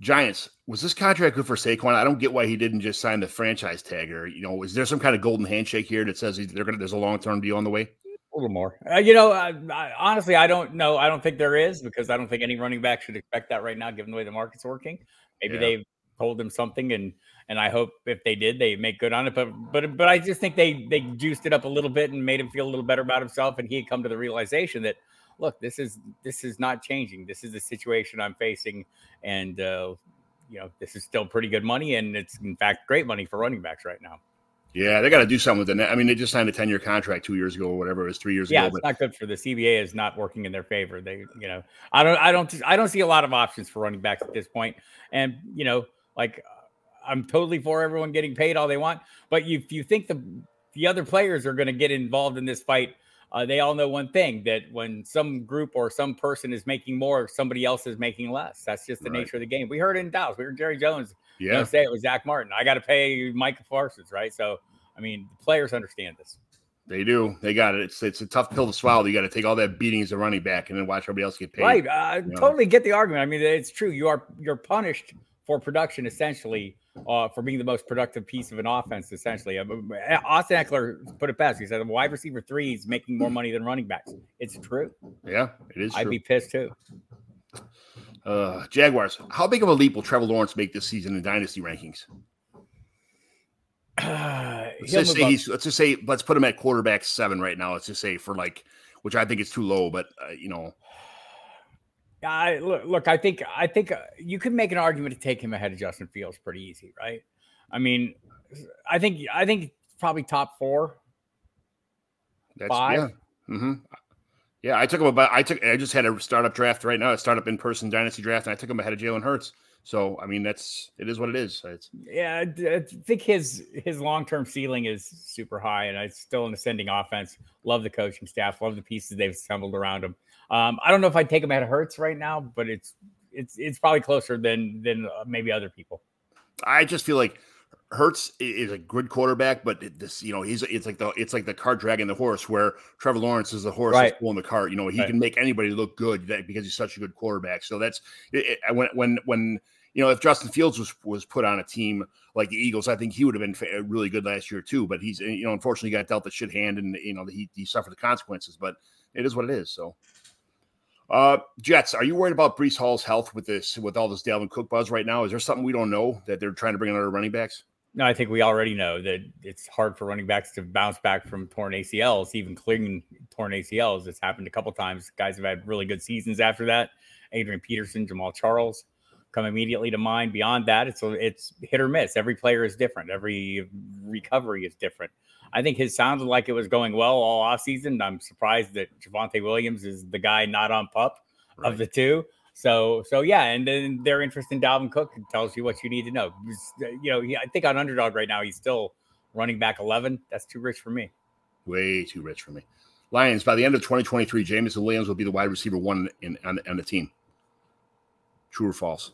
Speaker 1: Giants, was this contract good for Saquon? I don't get why he didn't just sign the franchise tag or, you know, is there some kind of golden handshake here that says he's- they're going to, there's a long term deal on the way?
Speaker 5: A little more. Uh, you know, I, I, honestly, I don't know. I don't think there is because I don't think any running back should expect that right now, given the way the market's working. Maybe
Speaker 1: Yeah.
Speaker 5: they've told him something, and and I hope if they did, they make good on it. But but but I just think they they juiced it up a little bit and made him feel a little better about himself, and he had come to the realization that look, this is this is not changing. This is the situation I'm facing, and uh, you know, this is still pretty good money, and it's in fact great money for running backs right now.
Speaker 1: Yeah, they got to do something with the. I mean, they just signed a 10 year contract two years ago or whatever it was, three years
Speaker 5: yeah,
Speaker 1: ago.
Speaker 5: Yeah, it's
Speaker 1: But
Speaker 5: not good for the CBA is not working in their favor. They, you know, I don't, I don't, I don't see a lot of options for running backs at this point. And you know, like I'm totally for everyone getting paid all they want, but you, if you think the the other players are going to get involved in this fight, uh, they all know one thing that when some group or some person is making more, somebody else is making less. That's just the
Speaker 1: Right.
Speaker 5: nature of the game. We heard it in Dallas. We heard Jerry Jones you know,
Speaker 1: yeah,
Speaker 5: say it was Zach Martin. I got to pay Micah Parsons, right? So, I mean, the players understand this.
Speaker 1: they do. They got it. It's it's a tough pill to swallow. You got to take all that beating as a running back and then watch everybody else get paid.
Speaker 5: Right. I
Speaker 1: you know.
Speaker 5: totally get the argument. I mean, it's true. You are you're punished for production essentially, uh, for being the most productive piece of an offense. Essentially, Uh, Austin Ekeler put it best. He said, wide receiver three is making more money than running backs." It's true.
Speaker 1: Yeah, it is
Speaker 5: I'd
Speaker 1: true.
Speaker 5: be pissed too.
Speaker 1: uh, Jaguars, how big of a leap will Trevor Lawrence make this season in dynasty rankings? Let's just say
Speaker 5: up.
Speaker 1: he's. Let's just say let's put him at quarterback seven right now. Let's just say for like, which I think is too low, but uh, you know,
Speaker 5: I look, look. I think I think uh, you could make an argument to take him ahead of Justin Fields pretty easy, right? I mean, I think I think probably top four.
Speaker 1: that's
Speaker 5: Five?
Speaker 1: yeah. hmm Yeah, I took him about. I took. I just had a startup draft right now, a startup in person dynasty draft, and I took him ahead of Jalen Hurts. So I mean, that's it is what it is. It's
Speaker 5: Yeah, I think his his long term ceiling is super high, and it's still an ascending offense. Love the coaching staff, love the pieces they've assembled around him. Um, I don't know if I'd take him at Hurts right now, but it's it's it's probably closer than than uh, maybe other people.
Speaker 1: I just feel like Hurts is a good quarterback, but this, you know, he's it's like the it's like the cart dragging the horse, where Trevor Lawrence is the horse
Speaker 5: Right.
Speaker 1: that's pulling the cart. You know, he
Speaker 5: Right.
Speaker 1: can make anybody look good that, because he's such a good quarterback. So that's it- when when when you know if Justin Fields was was put on a team like the Eagles, I think he would have been really good last year too. But he's you know unfortunately got dealt the shit hand, and you know he he suffered the consequences. But it is what it is. So. Uh, Jets, are you worried about Breece Hall's health with this, with all this Dalvin Cook buzz right now? Is there something we don't know that they're trying to bring in other running backs?
Speaker 5: No, I think we already know that it's hard for running backs to bounce back from torn ACLs, even clearing torn ACLs. It's happened a couple times. Guys have had really good seasons after that. Adrian Peterson, Jamaal Charles come immediately to mind. Beyond that, it's it's hit or miss. Every player is different. Every recovery is different. I think his sounded like it was going well all off season. I'm surprised that Javonte Williams is the guy not on pup right. of the two. So, so yeah, and then their interest in Dalvin Cook tells you what you need to know. You know, he, I think on underdog right now, he's still running back 11. That's too rich for me.
Speaker 1: Way too rich for me. Lions, by the end of 2023, Jameson Williams will be the wide receiver one in, on, on the team. True or false?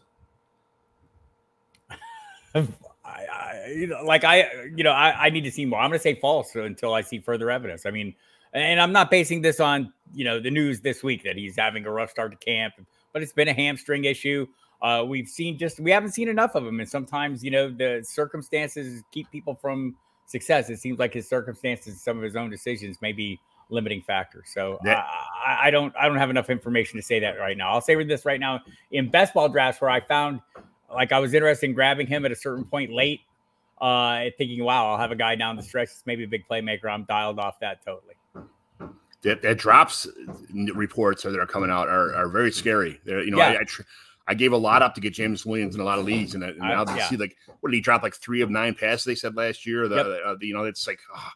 Speaker 5: I, I, you know, like I, you know, I, I need to see more. I'm going to say false until I see further evidence. I mean, and I'm not basing this on, you know, the news this week that he's having a rough start to camp but it's been a hamstring issue. Uh, we've seen just we haven't seen enough of him, and sometimes you know the circumstances keep people from success. It seems like his circumstances, some of his own decisions, may be limiting factors. So. I, I, don't I don't have enough information to say that right now. I'll say with this right now in best ball drafts where I found like I was interested in grabbing him at a certain point late, uh, thinking, wow, I'll have a guy down the stretch. It's maybe a big playmaker. I'm dialed off that totally
Speaker 1: that, that drops reports that are coming out are, are very scary. They're, you know, yeah. I, I, tr- I, gave a lot up to get James Williams in a lot of leagues, and, and now I, yeah. see like what did he drop like three of nine passes? They said last year. The, yep. uh, you know, it's like oh,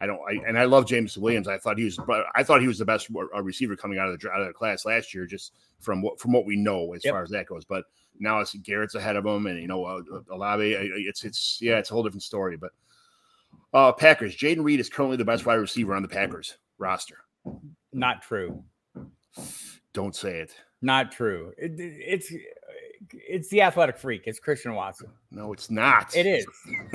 Speaker 1: I don't. I, and I love James Williams. I thought he was, I thought he was the best receiver coming out of the out of the class last year, just from what from what we know as yep. far as that goes. But now it's Garrett's ahead of him, and you know, uh, Olave. It's it's yeah, it's a whole different story. But uh Packers, Jayden Reed is currently the best wide receiver on the Packers roster.
Speaker 5: Not true.
Speaker 1: Don't say it.
Speaker 5: Not true. It, it's it's the athletic freak. It's Christian Watson.
Speaker 1: No, it's not.
Speaker 5: It is.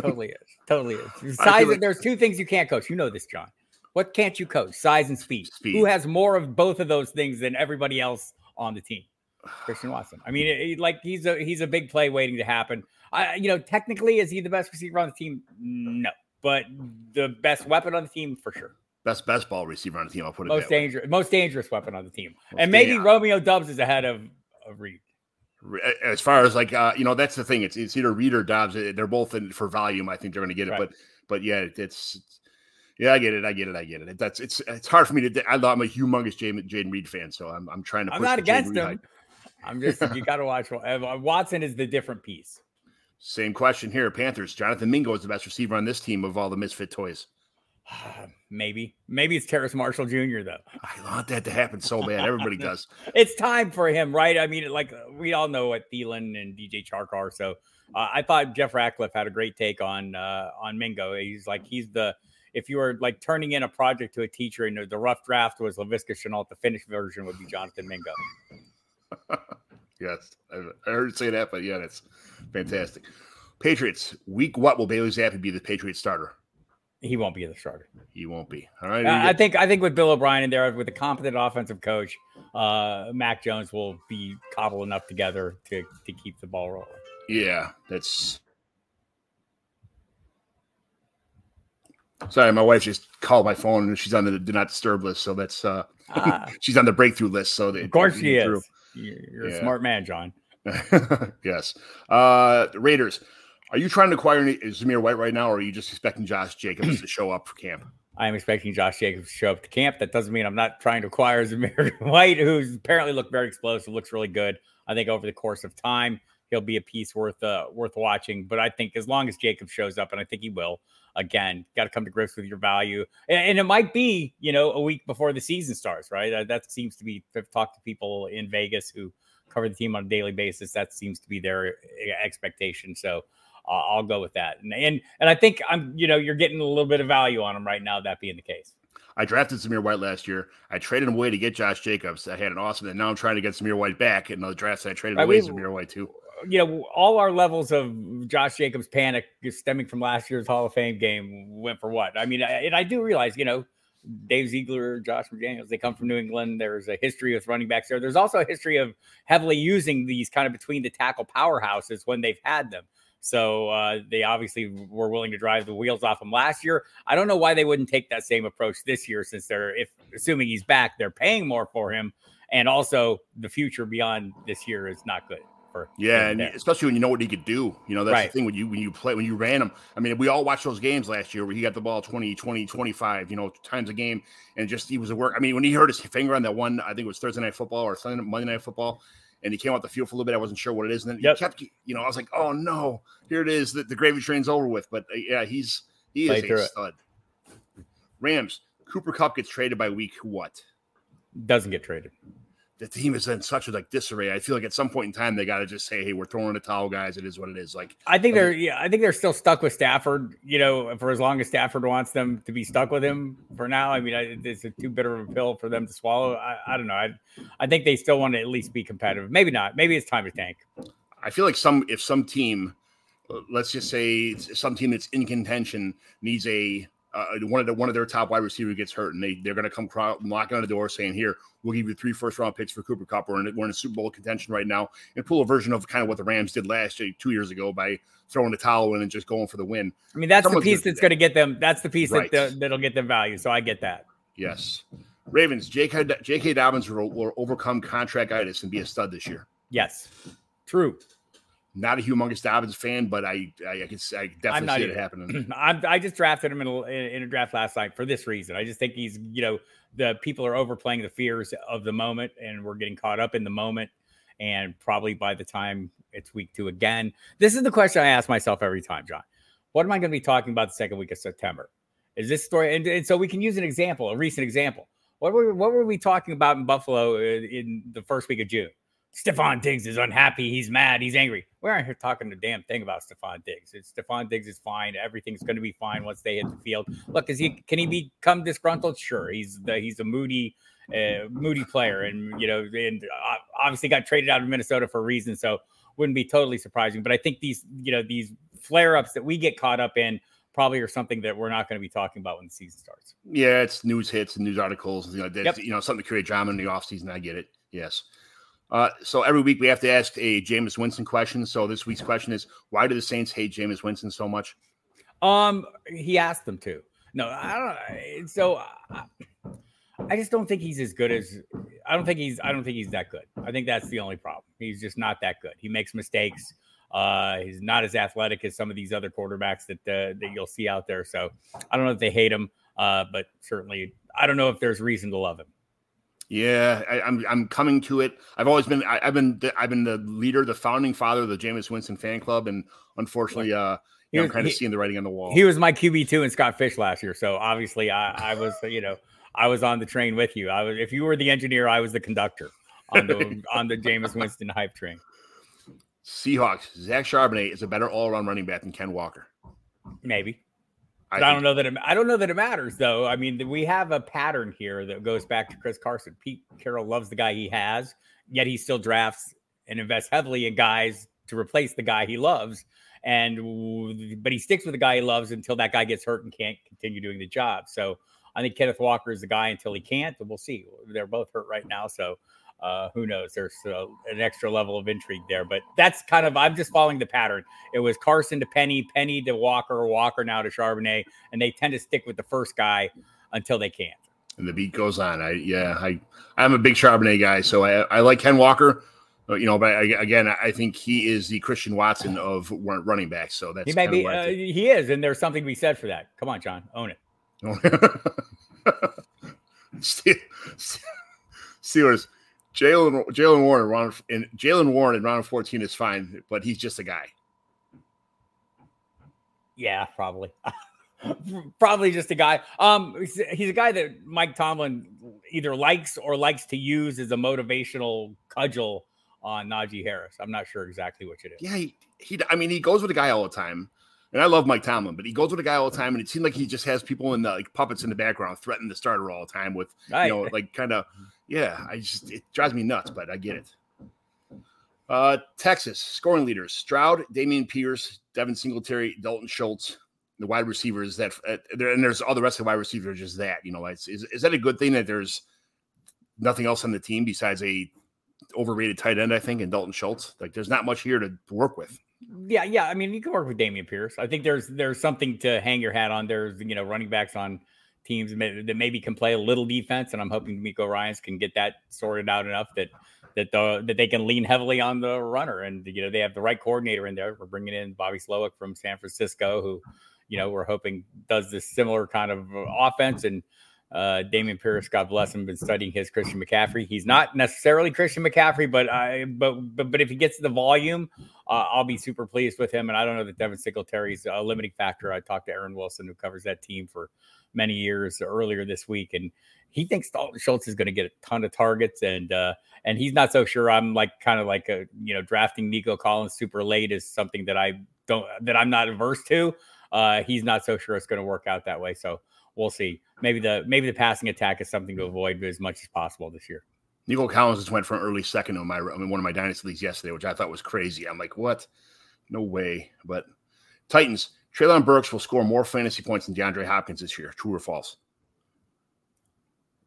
Speaker 5: totally is. Totally is. Size. Like- there's two things you can't coach. You know this, John. What can't you coach? Size and speed. speed. Who has more of both of those things than everybody else on the team? Christian Watson. I mean, it, like he's a he's a big play waiting to happen. I, you know, technically, is he the best receiver on the team? No, but the best weapon on the team for sure
Speaker 1: best best ball receiver on the team. I'll put it
Speaker 5: most dangerous, way. most dangerous weapon on the team, most and maybe Romeo Doubs is ahead of, of Reed.
Speaker 1: As far as like uh, you know, that's the thing. It's it's either Reed or Doubs. They're both in for volume. I think they're going to get it, right. but but yeah, it's yeah, I get it. I get it. I get it. That's it's it's hard for me to. I, am a humongous Jayden Reed fan, so I'm I'm trying to.
Speaker 5: I'm not against him. I'm just you got to watch. Uh, Watson is the different piece.
Speaker 1: Same question here. Panthers. Jonathan Mingo is the best receiver on this team of all the misfit toys.
Speaker 5: Maybe, maybe it's Terrace Marshall Jr. though.
Speaker 1: I want that to happen so bad. Everybody does.
Speaker 5: It's time for him, right? I mean, like we all know what Thielen and DJ Chark are. So uh, I thought Jeff Ratcliffe had a great take on uh, on Mingo. He's like he's the if you were like turning in a project to a teacher and the rough draft was Laviska Shenault, the finished version would be Jonathan Mingo.
Speaker 1: yes, I heard say that, but yeah, that's fantastic. Patriots week. What will Bailey Zappe be the Patriots starter?
Speaker 5: He won't be the starter.
Speaker 1: He won't be. All right.
Speaker 5: I think I think with Bill O'Brien in there, with a competent offensive coach, uh, Mac Jones will be cobbled enough together to to keep the ball rolling.
Speaker 1: Yeah, that's. Sorry, my wife just called my phone and she's on the do not disturb list, so that's uh, uh she's on the breakthrough list. So
Speaker 5: of course she is. Through. You're yeah. a smart man, John.
Speaker 1: yes. Uh, Raiders. Are you trying to acquire Zamir White right now, or are you just expecting Josh Jacobs to show up for camp?
Speaker 5: I am expecting Josh Jacobs to show up to camp. That doesn't mean I'm not trying to acquire Zamir White, who's apparently looked very explosive, looks really good. I think over the course of time, he'll be a piece worth uh, worth watching. But I think as long as Jacob shows up, and I think he will, again, got to come to grips with your value. And, and, it might be, you know, a week before the season starts, right? Uh, that seems to be. I've talked to people in Vegas who cover the team on a daily basis. That seems to be their uh, expectation. So uh, I'll go with that. And, and and I think I'm you know you're getting a little bit of value on him right now. That being the case.
Speaker 1: I drafted Zamir White last year. I traded him away to get Josh Jacobs. I had an awesome, and now I'm trying to get Zamir White back in the drafts. I traded right, away we, Zamir White too.
Speaker 5: You know, all our levels of Josh Jacobs panic stemming from last year's Hall of Fame game went for what? I mean, I, and I do realize, you know, Dave Ziegler, Josh McDaniels, they come from New England. There's a history with running backs there. There's also a history of heavily using these kind of between the tackle powerhouses when they've had them. So uh, they obviously were willing to drive the wheels off him last year. I don't know why they wouldn't take that same approach this year, since they're if assuming he's back, they're paying more for him, and also the future beyond this year is not good Walker.
Speaker 1: Yeah, and especially when you know what he could do. You know, that's
Speaker 5: Right.
Speaker 1: the thing when you when you play when you ran him. I mean, we all watched those games last year where he got the ball 20, 20, 25, you know, times a game and just he was a work. I mean, when he hurt his finger on that one, I think it was Thursday night football or Sunday Monday night football, and he came out the field for a little bit. I wasn't sure what it is. And then
Speaker 5: Yep.
Speaker 1: he kept you know, I was like, oh no, here it is. The, the gravy train's over with. But uh, yeah, he's he is a
Speaker 5: it.
Speaker 1: stud. Rams, Cooper Kupp gets traded by week what?
Speaker 5: doesn't get traded.
Speaker 1: The team is in such a like disarray. I feel like at some point in time they got to just say, "Hey, we're throwing the towel, guys. It is what it is." Like,
Speaker 5: I think they're yeah, I think they're still stuck with Stafford. You know, for as long as Stafford wants them to be stuck with him for now. I mean, I, it's a too bitter of a pill for them to swallow. I, I don't know. I I think they still want to at least be competitive. Maybe not. Maybe it's time to tank.
Speaker 1: I feel like some if some team, let's just say some team that's in contention needs a uh, one of the one of their top wide receiver gets hurt, and they they're going to come knocking on the door saying, "Here, we'll give you three first round picks for Cooper Kupp. We're in we're in a Super Bowl contention right now," and pull a version of kind of what the Rams did last year, two years ago, by throwing the towel in and just going for the win.
Speaker 5: I mean, that's
Speaker 1: Someone's
Speaker 5: the piece
Speaker 1: gonna
Speaker 5: that's
Speaker 1: that.
Speaker 5: going to get them. That's the piece
Speaker 1: Right.
Speaker 5: that that'll get them value. So I get that.
Speaker 1: Yes, Ravens, J.K. J.K. Dobbins will, will overcome contract itis and be a stud this year.
Speaker 5: Yes, true.
Speaker 1: Not a humongous Dobbins fan, but I I, I can I definitely
Speaker 5: not
Speaker 1: see it happening.
Speaker 5: I'm, I just drafted him in a, in a draft last night for this reason. I just think he's, you know, the people are overplaying the fears of the moment, and we're getting caught up in the moment. And probably by the time it's week two again, this is the question I ask myself every time, John. What am I going to be talking about the second week of September? Is this story? And, and so we can use an example, a recent example. What were what were we talking about in Buffalo in, in the first week of June? Stefon Diggs is unhappy. He's mad. He's angry. We aren't here talking a damn thing about Stefon Diggs. It's Stefon Diggs is fine. Everything's going to be fine once they hit the field. Look, is he can he become disgruntled? Sure. He's the he's a moody, uh, moody player, and you know, and uh, obviously got traded out of Minnesota for a reason. So wouldn't be totally surprising. But I think these you know these flare ups that we get caught up in probably are something that we're not going to be talking about when the season starts.
Speaker 1: Yeah, it's news hits and news articles. You know,
Speaker 5: Yep.
Speaker 1: you know something to create drama in the offseason. I get it. Yes. Uh, so every week we have to ask a Jameis Winston question. So this week's question is: Why do the Saints hate Jameis Winston so much?
Speaker 5: Um, he asked them to. No, I don't. So I, I just don't think he's as good as. I don't think he's. I don't think he's that good. I think that's the only problem. He's just not that good. He makes mistakes. Uh, he's not as athletic as some of these other quarterbacks that uh, that you'll see out there. So I don't know if they hate him, uh, but certainly I don't know if there's reason to love him.
Speaker 1: Yeah, I, I'm I'm coming to it. I've always been I, I've been the, I've been the leader, the founding father of the Jameis Winston fan club, and unfortunately, uh, you know, I'm kind of
Speaker 5: he-
Speaker 1: seeing the writing on the wall.
Speaker 5: He was my QB two and Scott Fish last year, so obviously I, I was you know I was on the train with you. I was if you were the engineer, I was the conductor on the on the Jameis Winston hype train.
Speaker 1: Seahawks. Zach Charbonnet is a better all-around running back than Ken Walker.
Speaker 5: Maybe.
Speaker 1: I,
Speaker 5: I, don't know that it, I don't know that it matters though. I mean, we have a pattern here that goes back to Chris Carson. Pete Carroll loves the guy he has, yet he still drafts and invests heavily in guys to replace the guy he loves. And but he sticks with the guy he loves until that guy gets hurt and can't continue doing the job. So I think Kenneth Walker is the guy until he can't. And we'll see. They're both hurt right now, so uh, who knows? There's uh, an extra level of intrigue there, but that's kind of I'm just following the pattern. It was Carson to Penny, Penny to Walker, Walker now to Charbonnet, and they tend to stick with the first guy until they can't.
Speaker 1: and the beat goes on. I yeah, I I'm a big Charbonnet guy, so I I like Ken Walker. You know, but I, again, I think he is the Christian Watson of running backs. So that's
Speaker 5: He may be, uh, he is, and there's something to be said for that. Come on, John, own it.
Speaker 1: Steelers, Jalen Jaylen Warren round and Jaylen Warren in round fourteen is fine, but he's just a guy.
Speaker 5: Yeah, probably. probably just a guy. Um, he's, he's a guy that Mike Tomlin either likes or likes to use as a motivational cudgel on Najee Harris. I'm not sure exactly which it is.
Speaker 1: Yeah, he, he I mean he goes with a guy all the time. And I love Mike Tomlin, but he goes with a guy all the time, and it seemed like he just has people in the like puppets in the background threatening the starter all the time with
Speaker 5: Right.
Speaker 1: you know, like kind of, yeah, I just, it drives me nuts, but I get it. Uh, Texas scoring leaders Stroud, Dameon Pierce, Devin Singletary, Dalton Schultz, the wide receivers that, uh, there, and there's all the rest of the wide receivers are just that, you know, it's, is, is that a good thing that there's nothing else on the team besides a overrated tight end, I think, and Dalton Schultz? Like, there's not much here to work with.
Speaker 5: Yeah, yeah. I mean, you can work with Dameon Pierce. I think there's there's something to hang your hat on. There's you know running backs on teams that maybe can play a little defense, and I'm hoping DeMeco Ryans can get that sorted out enough that that the that they can lean heavily on the runner. And you know they have the right coordinator in there. We're bringing in Bobby Slowik from San Francisco, who you know we're hoping does this similar kind of offense and uh, Dameon Pierce, God bless him, been studying his Christian McCaffrey. He's not necessarily Christian McCaffrey, but I but but, but if he gets the volume, uh, I'll be super pleased with him. And I don't know that Devin Singletary's a limiting factor. I talked to Aaron Wilson, who covers that team for many years earlier this week, and he thinks Dalton Schultz is going to get a ton of targets, and uh, and he's not so sure. I'm like kind of like a you know drafting Nico Collins super late is something that I don't that I'm not averse to. Uh, he's not so sure it's going to work out that way. So we'll see. Maybe the maybe the passing attack is something to avoid as much as possible this year.
Speaker 1: Nico Collins just went from early second on my I mean, one of my dynasty leagues yesterday, which I thought was crazy. I'm like, what? No way. But Titans, Treylon Burks will score more fantasy points than DeAndre Hopkins this year. True or false?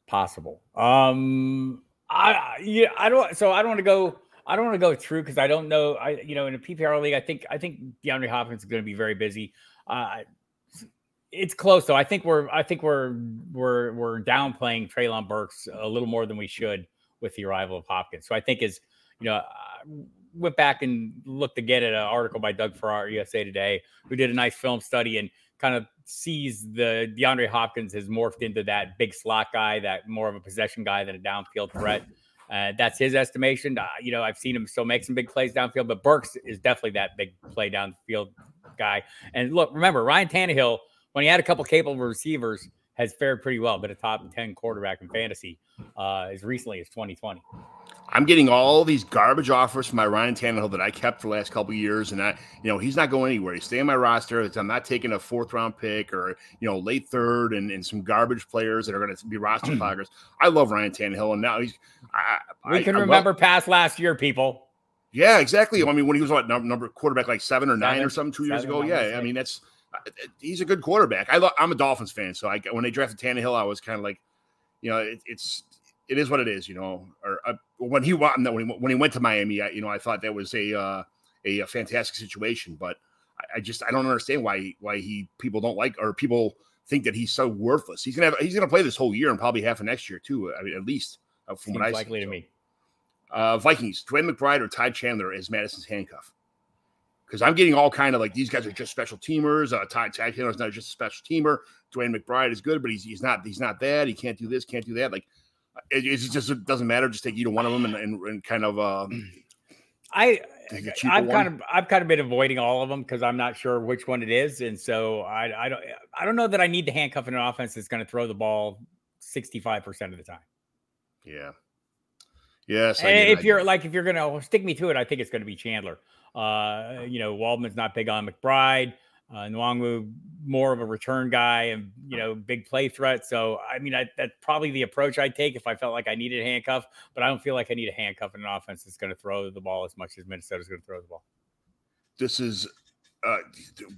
Speaker 5: Possible. Um, I yeah, I don't. So I don't want to go. I don't want to go through because I don't know. I you know in a PPR league, I think I think DeAndre Hopkins is going to be very busy. Uh, it's close though. I think we're I think we're we're we're downplaying Treylon Burks a little more than we should with the arrival of Hopkins. So I think is you know I went back and looked again at an article by Doug Farrar USA Today, who did a nice film study and kind of sees the DeAndre Hopkins has morphed into that big slot guy, that more of a possession guy than a downfield threat. Uh, that's his estimation. Uh, you know, I've seen him still make some big plays downfield, but Burks is definitely that big play downfield guy. And look, remember Ryan Tannehill when he had a couple capable receivers, has fared pretty well. Been a top ten quarterback in fantasy uh, as recently as 2020.
Speaker 1: I'm getting all these garbage offers from my Ryan Tannehill that I kept for the last couple years, and I, you know, he's not going anywhere. He's staying on my roster. I'm not taking a fourth round pick or you know late third and, and some garbage players that are going to be roster cloggers. I love Ryan Tannehill, and now he's. I,
Speaker 5: we can I, remember love, past last year, people.
Speaker 1: Yeah, exactly. I mean, when he was what number quarterback like seven or nine seven, or something two years ago. Yeah, I mean that's he's a good quarterback. I lo- I'm a Dolphins fan, so I when they drafted Tannehill, I was kind of like, you know, it, it's it is what it is, you know. Or uh, when he when he when he went to Miami, I, you know, I thought that was a uh, a, a, fantastic situation, but I, I, just I don't understand why why he people don't like or people think that he's so worthless. He's gonna have, he's gonna play this whole year and probably half of next year too. I mean, at least uh, from Seems what I
Speaker 5: likely
Speaker 1: see.
Speaker 5: to me.
Speaker 1: Uh, Vikings, DeWayne McBride or Ty Chandler is Mattison's handcuff because I'm getting all kind of like these guys are just special teamers. Uh, Ty, Ty Taylor's not just a special teamer. DeWayne McBride is good, but he's he's not he's not that. He can't do this, can't do that. Like it, it just it doesn't matter. Just take either one of them and, and, and kind of. Uh,
Speaker 5: I I've one. kind of I've kind of been avoiding all of them because I'm not sure which one it is, and so I I don't I don't know that I need to handcuff an offense that's going to throw the ball 65 percent of the time.
Speaker 1: Yeah. Yes.
Speaker 5: if you're like if you're going to stick me to it, I think it's going to be Chandler. Uh, you know, Waldman's not big on McBride. Uh, Nwangwu more of a return guy and you know big play threat. So I mean I, that's probably the approach I'd take if I felt like I needed a handcuff. But I don't feel like I need a handcuff in an offense that's going to throw the ball as much as Minnesota's going to throw the ball.
Speaker 1: This is uh,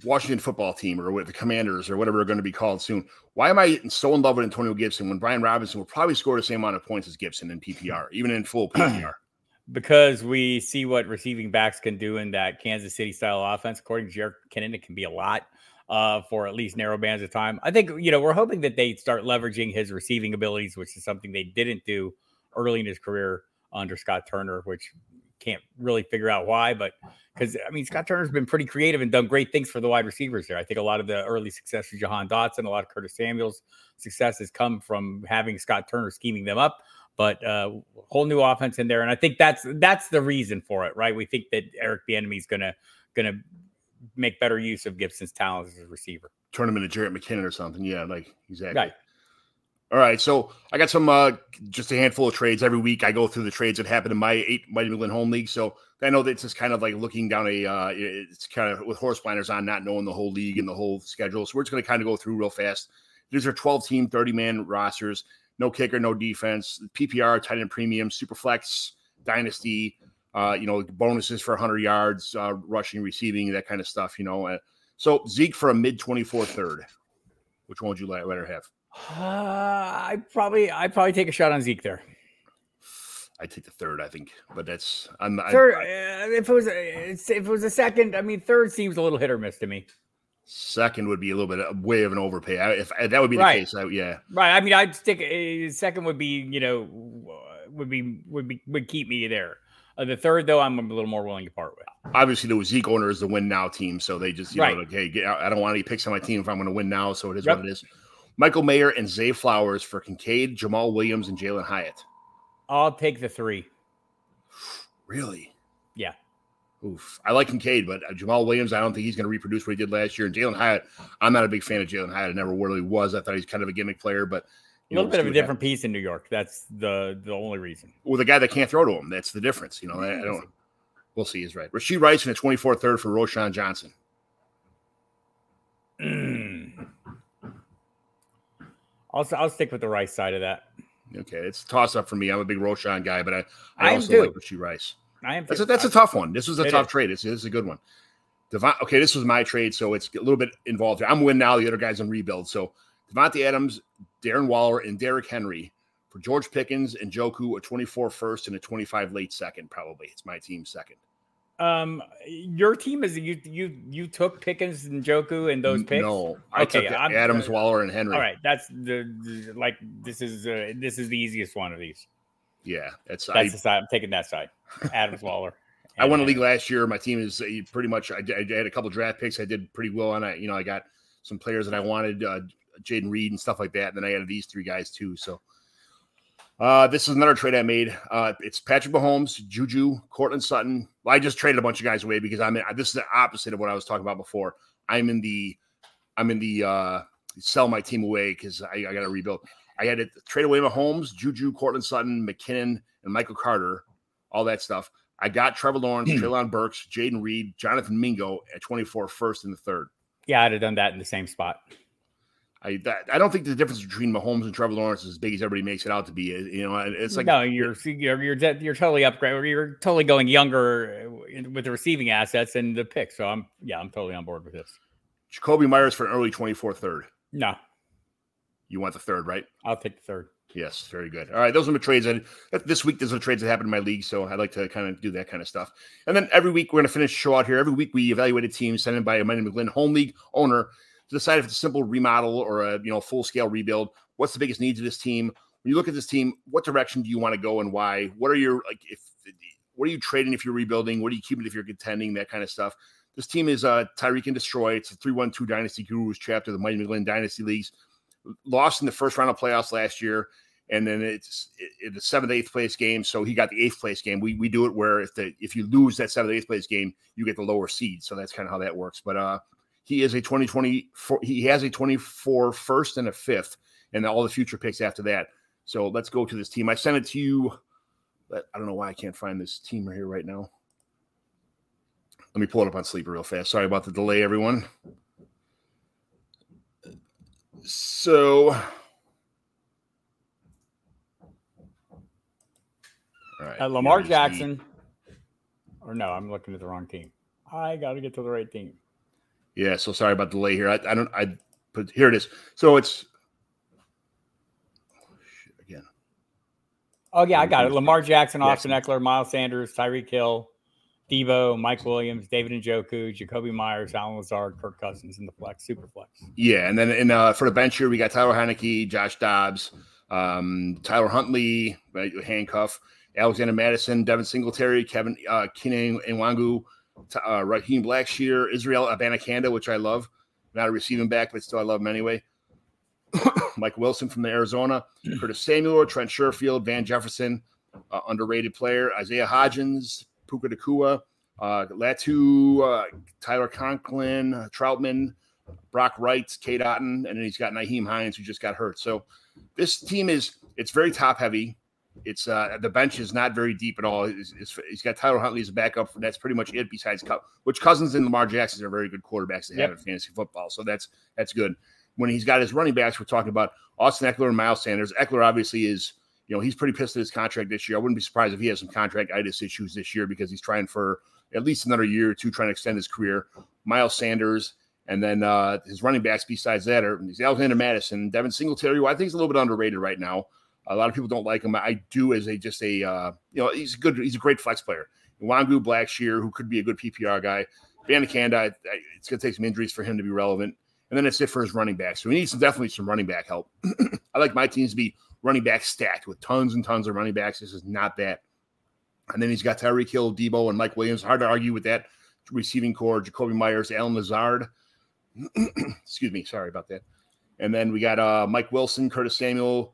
Speaker 1: Washington football team or the Commanders or whatever are going to be called soon. Why am I so in love with Antonio Gibson when Brian Robinson will probably score the same amount of points as Gibson in PPR, even in full PPR?
Speaker 5: Because we see what receiving backs can do in that Kansas City style offense. According to Jerick McKinnon, it can be a lot uh, for at least narrow bands of time. I think, you know, we're hoping that they start leveraging his receiving abilities, which is something they didn't do early in his career under Scott Turner, which can't really figure out why, but because I mean Scott Turner's been pretty creative and done great things for the wide receivers there. I think a lot of the early success of Jahan Dotson, a lot of Curtis Samuel's success has come from having Scott Turner scheming them up but uh, whole new offense in there, and I think that's that's the reason for it, right? We think that Eric Bieniemy is gonna gonna make better use of Gibson's talents as a receiver.
Speaker 1: Turn him into Jerick McKinnon or something. Yeah, like exactly.
Speaker 5: Right.
Speaker 1: All right, so I got some uh just a handful of trades every week. I go through the trades that happen in my eight Mighty McGlynn home league. So I know that it's just kind of like looking down a uh it's kind of with horse blinders on, not knowing the whole league and the whole schedule. So we're just gonna kind of go through real fast. These are 12 team, 30 man rosters no kicker, no defense, PPR, tight end premium, super flex, dynasty, uh, you know, bonuses for 100 yards, uh, rushing, receiving, that kind of stuff, you know. Uh, so Zeke for a mid 24 third. Which one would you let rather have?
Speaker 5: Uh, I probably I probably take a shot on Zeke there.
Speaker 1: I take the third, I think, but that's I'm
Speaker 5: third. I, I, uh, if it was a, if it was a second, I mean, third seems a little hit or miss to me.
Speaker 1: Second would be a little bit of, way of an overpay. I, if that would be the
Speaker 5: Right.
Speaker 1: case, I, yeah.
Speaker 5: Right. I mean, I'd stick. Uh, second would be, you know, would be would be would keep me there. Uh, the third, though, I'm a little more willing to part with.
Speaker 1: Obviously, the Zeke owner is the win now team, so they just you
Speaker 5: Right.
Speaker 1: know like, hey, get out. I don't want any picks on my team if I'm going to win now, so it is
Speaker 5: Yep.
Speaker 1: what it is. Michael Mayer and Zay Flowers for Kincaid, Jamaal Williams, and Jalin Hyatt.
Speaker 5: I'll take the three.
Speaker 1: Really?
Speaker 5: Yeah.
Speaker 1: Oof. I like Kincaid, but uh, Jamaal Williams, I don't think he's going to reproduce what he did last year. And Jalin Hyatt, I'm not a big fan of Jalin Hyatt. I never really was. I thought he's kind of a gimmick player, but
Speaker 5: A
Speaker 1: you know,
Speaker 5: little bit of a different piece in New York. That's the the only reason.
Speaker 1: happens. With a guy that can't throw to him, that's the difference. You know, I, I don't. We'll see. He's right. Rashee Rice in a 24 third for Roschon Johnson.
Speaker 5: Mm. I'll I'll stick with the right side of that.
Speaker 1: Okay, it's a toss up for me. I'm a big Roschon guy, but I, I,
Speaker 5: I
Speaker 1: also
Speaker 5: too.
Speaker 1: like Rashee Rice.
Speaker 5: I am.
Speaker 1: That's a, that's a tough one. This was a
Speaker 5: It
Speaker 1: tough
Speaker 5: is.
Speaker 1: trade. It's, this is a good one. Devon, okay, this was my trade, so it's a little bit involved. here. I'm win now. The other guy's on rebuild. So Davante Adams, Darren Waller, and Derrick Henry for George Pickens and Njoku, a 24 first and a 25 late second. Probably it's my team second.
Speaker 5: Um, your team is you you you took Pickens and Njoku and those picks.
Speaker 1: No, I
Speaker 5: Okay,
Speaker 1: took
Speaker 5: I'm-
Speaker 1: Adams, Waller, and Henry.
Speaker 5: All right, that's the, the- like this is uh, this is the easiest one of these.
Speaker 1: Yeah, that's,
Speaker 5: That's
Speaker 1: I.
Speaker 5: the side I'm taking that side. Adams Waller.
Speaker 1: I won a league last year. My team is uh, pretty much. I, I had a couple draft picks. I did pretty well on it. You know, I got some players that I wanted, uh, Jayden Reed and stuff like that. And then I added these three guys too. So uh, this is another trade I made. Uh, it's Patrick Mahomes, Juju, Courtland Sutton. Well, I just traded a bunch of guys away because I'm in. This is the opposite of what I was talking about before. I'm in the. I'm in the uh, sell my team away because I, I got to rebuild. I had to trade away Mahomes, Juju, Courtland Sutton, McKinnon, and Michael Carter, all that stuff. I got Trevor Lawrence, Treylon Burks, Jayden Reed, Jonathan Mingo at 24 first and the third.
Speaker 5: Yeah, I'd have done that in the same spot.
Speaker 1: I that, I don't think the difference between Mahomes and Trevor Lawrence is as big as everybody makes it out to be. You know, it's like
Speaker 5: no, you're you're you're, you're totally upgrade. You're totally going younger uh, with the receiving assets and the pick. So I'm yeah, I'm totally on board with this.
Speaker 1: Jakobi Meyers for an early 24 third.
Speaker 5: No,
Speaker 1: You want the third, right?
Speaker 5: I'll take the third.
Speaker 1: Yes, very good. All right, those are my trades. And this week, there's the trades that happened in my league, so I'd like to kind of do that kind of stuff. And then every week, we're going to finish the show out here. Every week, we evaluate a team sent in by a Mighty McGlynn home league owner to decide if it's a simple remodel or a you know full scale rebuild. What's the biggest needs of this team? When you look at this team, what direction do you want to go and why? What are your like if what are you trading if you're rebuilding? What are you keeping if you're contending? That kind of stuff. This team is uh Tyreek and Destroy. It's a 3-1-2 Dynasty Gurus chapter of the Mighty McGlynn Dynasty Leagues. Lost in the first round of playoffs last year and then it's it, the seventh, eighth place game. So he got the eighth place game. We we do it where if the if you lose that seventh, eighth place game, you get the lower seed. So that's kind of how that works. But uh, he is a 2020. He has a 24 first and a fifth, and all the future picks after that. So let's go to this team. I sent it to you. But I don't know why I can't find this team right here right now. Let me pull it up on Sleeper real fast. Sorry about the delay, everyone. So All right.
Speaker 5: Uh, Lamar
Speaker 1: here's the-
Speaker 5: Jackson, or no, I'm looking at the wrong team. I got to get to the right team.
Speaker 1: Yeah, so sorry about the delay here. I, I don't I put here it is. So it's oh, shit, again.
Speaker 5: Oh yeah, I got it. Lamar Jackson. Austin Ekeler, Miles Sanders, Tyreek Hill, Deebo, Mike Williams, David and Njoku, Jakobi Meyers, Allen Lazard, Kirk Cousins in the flex, super flex.
Speaker 1: Yeah, and then in uh, for the bench here we got Tyler Heinicke, Josh Dobbs, um, Tyler Huntley, right, handcuff, Alexander Mattison, Devin Singletary, Kevin uh, Keenan Nwangwu, uh, Raheem Blackshear, Israel Abanikanda, which I love. Not a receiving back, but still I love him anyway. Mike Wilson from the Arizona, Curtis Samuel, Trent Sherfield, Van Jefferson, uh, underrated player, Isaiah Hodgins, Puka Nacua, uh, Latu, uh, Tyler Conklin, uh, Troutman, Brock Wright, Cade Otton, and then he's got Nyheim Hines who just got hurt. So this team is it's very top heavy. It's uh the bench is not very deep at all. It's, it's, he's got Tyler Huntley as a backup. That's pretty much it. Besides, which Cousins and Lamar Jackson are very good quarterbacks to have
Speaker 5: Yep.
Speaker 1: in fantasy football. So that's that's good. When he's got his running backs, we're talking about Austin Ekeler and Miles Sanders. Ekeler obviously is you know he's pretty pissed at his contract this year. I wouldn't be surprised if he has some contract itis issues this year because he's trying for at least another year or two trying to extend his career. Miles Sanders. And then uh, his running backs besides that are Alexander Mattison, Devin Singletary, who I think is a little bit underrated right now. A lot of people don't like him. I do as a just a uh, you know he's a good he's a great flex player. Wangu Blackshear, who could be a good PPR guy. Abanikanda, it's going to take some injuries for him to be relevant. And then it's it for his running back. So he needs some, definitely some running back help. I like my teams to be running back stacked with tons and tons of running backs. This is not that. And then he's got Tyreek Hill, Deebo, and Mike Williams. Hard to argue with that receiving core. Jakobi Meyers, Allen Lazard. Excuse me. Sorry about that. And then we got uh, Mike Wilson, Curtis Samuel,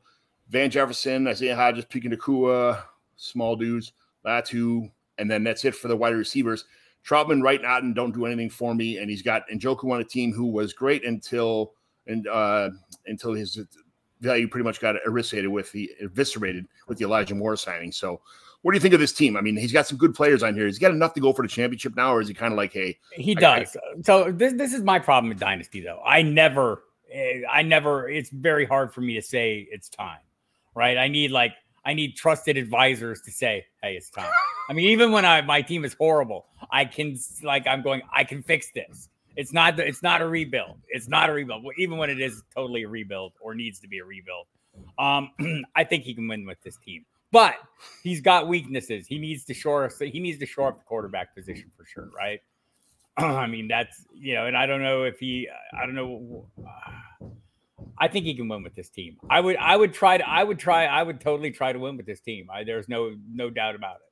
Speaker 1: Van Jefferson, Isaiah Hodgins, Puka Nacua, small dudes, Latu, and then that's it for the wide receivers. Troutman, Wright, and don't do anything for me, and he's got Njoku on a team who was great until and uh, until his value pretty much got eviscerated with the eviscerated with the Elijah Moore signing. So, what do you think of this team? I mean, he's got some good players on here. He's got enough to go for the championship now, or is he kind of like, hey,
Speaker 5: he does. I, I, so this this is my problem with Dynasty, though. I never, eh, I never. It's very hard for me to say it's time, right? I need like I need trusted advisors to say, hey, it's time. I mean, even when I my team is horrible, I can like I'm going, I can fix this. It's not it's not a rebuild. It's not a rebuild. Even when it is totally a rebuild or needs to be a rebuild. Um, I think he can win with this team. But he's got weaknesses. He needs to shore he needs to shore up the quarterback position for sure, right? I mean, that's you know, and I don't know if he I don't know I think he can win with this team. I would I would try to I would try I would totally try to win with this team. I, there's no no doubt about it.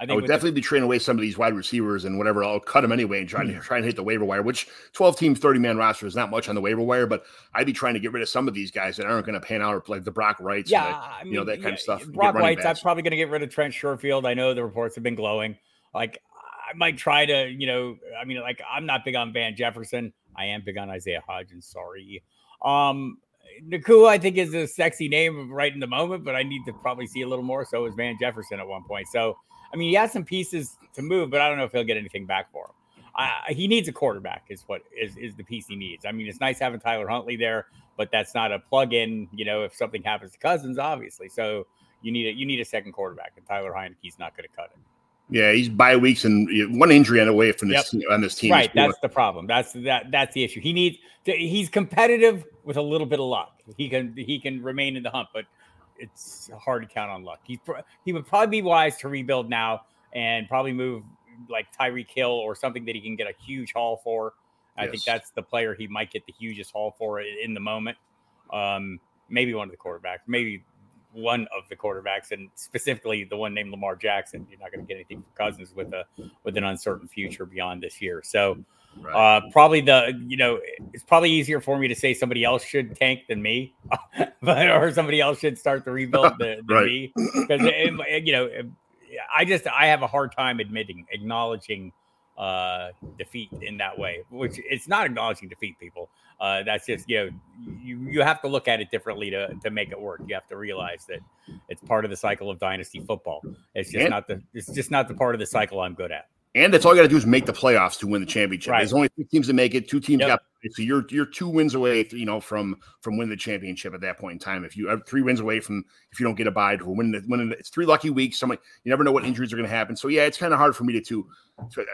Speaker 1: I, think I would definitely be trading away some of these wide receivers and whatever. I'll cut them anyway and try, to, try and hit the waiver wire, which 12 team, 30 man roster is not much on the waiver wire, but I'd be trying to get rid of some of these guys that aren't going to pan out, like the Brock Wrights,
Speaker 5: yeah,
Speaker 1: the,
Speaker 5: I
Speaker 1: mean, you know, that kind yeah, of stuff.
Speaker 5: Brock Wrights, I'm probably going to get rid of Trent Sherfield. I know the reports have been glowing. Like, I might try to, you know, I mean, like, I'm not big on Van Jefferson. I am big on Isaiah Hodgins. Sorry. Um, Nacua, I think, is a sexy name right in the moment, but I need to probably see a little more. So is Van Jefferson at one point. So, I mean, he has some pieces to move, but I don't know if he'll get anything back for him. I, he needs a quarterback, is what is, is the piece he needs. I mean, it's nice having Tyler Huntley there, but that's not a plug in, you know, if something happens to Cousins, obviously. So you need a, you need a second quarterback, and Tyler Heinicke's not going to cut it.
Speaker 1: Yeah, he's bye weeks and one injury on away from this yep. on this team.
Speaker 5: Right, that's the problem. That's that that's the issue. He needs to, he's competitive with a little bit of luck. He can he can remain in the hunt, but it's hard to count on luck. He's he would probably be wise to rebuild now and probably move like Tyreek Hill or something that he can get a huge haul for. I yes. think that's the player he might get the hugest haul for in the moment. Um, maybe one of the quarterbacks, maybe one of the quarterbacks, and specifically the one named Lamar Jackson. You're not going to get anything from Cousins with a with an uncertain future beyond this year. So, right. uh, probably the you know it's probably easier for me to say somebody else should tank than me, but or somebody else should start the rebuild than, than right. me because eh, eh, you know eh, I just I have a hard time admitting acknowledging uh, defeat in that way, which it's not acknowledging defeat, people. Uh, that's just you know you you have to look at it differently to to make it work. You have to realize that it's part of the cycle of dynasty football. It's just and, not the it's just not the part of the cycle I'm good at.
Speaker 1: And that's all you got to do is make the playoffs to win the championship. Right. There's only two teams that make it. Two teams yep. got so you're you're two wins away, you know, from from winning the championship at that point in time. If you have three wins away from if you don't get a bye to win the win, it's three lucky weeks. Somebody you never know what injuries are going to happen. So yeah, it's kind of hard for me to to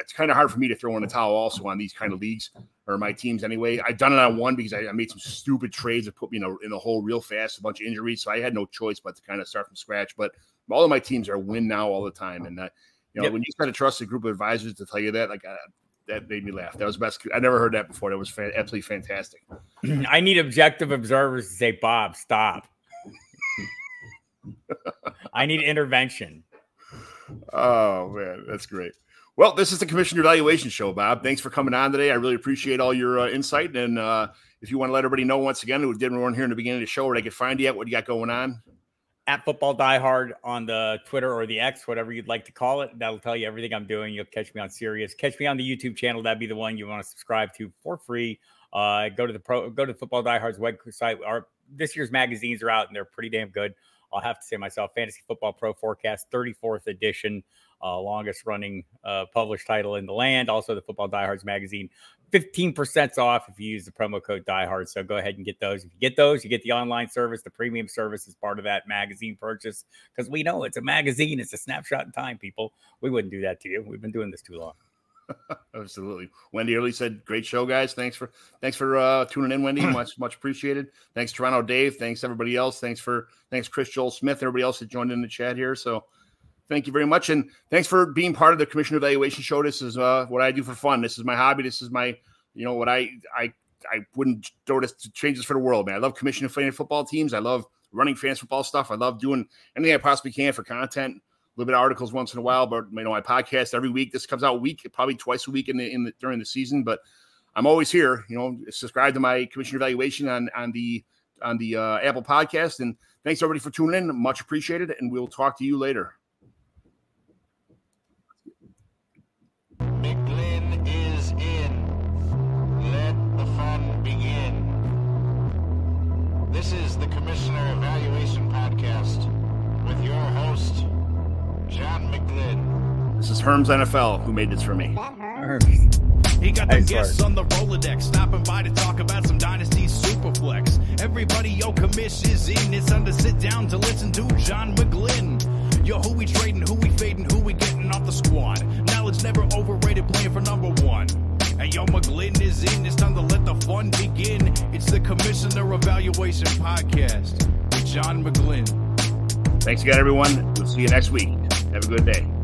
Speaker 1: it's kind of hard for me to throw in a towel also on these kind of leagues or my teams anyway. I've done it on one because I, I made some stupid trades that put me in a in a hole real fast, a bunch of injuries, so I had no choice but to kind of start from scratch. But all of my teams are win now all the time, and that you know yep. when you try to trust a group of advisors to tell you that, like. Uh, that made me laugh. That was best. I never heard that before. That was fan, absolutely fantastic.
Speaker 5: I need objective observers to say, Bob, stop. I need intervention.
Speaker 1: Oh man, that's great. Well, this is the Commissioner Evaluation Show, Bob. Thanks for coming on today. I really appreciate all your uh, insight. And uh, if you want to let everybody know once again who didn't run here in the beginning of the show where they could find you at, what you got going on,
Speaker 5: at football diehard on the Twitter or the X, whatever you'd like to call it. That'll tell you everything I'm doing. You'll catch me on Sirius. Catch me on the YouTube channel. That'd be the one you want to subscribe to for free. Uh, go to the pro, go to the Football Diehard's website. Our this year's magazines are out and they're pretty damn good. I'll have to say myself, Fantasy Football Pro Forecast, 34th edition uh, longest running uh, published title in the land. Also, the Football Diehards magazine, 15% off if you use the promo code Diehard. So go ahead and get those. If you get those, you get the online service, the premium service is part of that magazine purchase because we know it's a magazine, it's a snapshot in time, people. We wouldn't do that to you. We've been doing this too long.
Speaker 1: Absolutely. Wendy early said, "Great show, guys. Thanks for thanks for uh, tuning in, Wendy. much much appreciated. Thanks, Toronto Dave. Thanks everybody else. Thanks for thanks Chris Joel Smith. Everybody else that joined in the chat here. So thank you very much, and thanks for being part of the Commissioner Evaluation Show. This is uh, what I do for fun. This is my hobby. This is my, you know, what I I I wouldn't throw this to change this for the world, man. I love commissioning fantasy football teams. I love running fantasy football stuff. I love doing anything I possibly can for content. A little bit of articles once in a while, but you know, my podcast every week. This comes out week, probably twice a week in the in the during the season. But I'm always here. You know, subscribe to my commissioner evaluation on on the on the uh, Apple Podcast. And thanks everybody for tuning in. Much appreciated. And we'll talk to you later.
Speaker 2: This is the Commissioner Evaluation Podcast with your host, John McGlynn.
Speaker 1: This is Herms NFL who made this for me.
Speaker 4: He got
Speaker 5: the
Speaker 4: guests on the Rolodex, stopping by to talk about some Dynasty Superflex. Everybody, yo, commish is in. It's time to sit down to listen to John McGlynn. Yo, who we trading, who we fading, who we getting off the squad. Knowledge never overrated, playing for number one. And yo, McGlynn is in. It's time to let the fun begin. It's the Commissioner Evaluation Podcast with John McGlynn.
Speaker 1: Thanks again, everyone. We'll see you next week. Have a good day.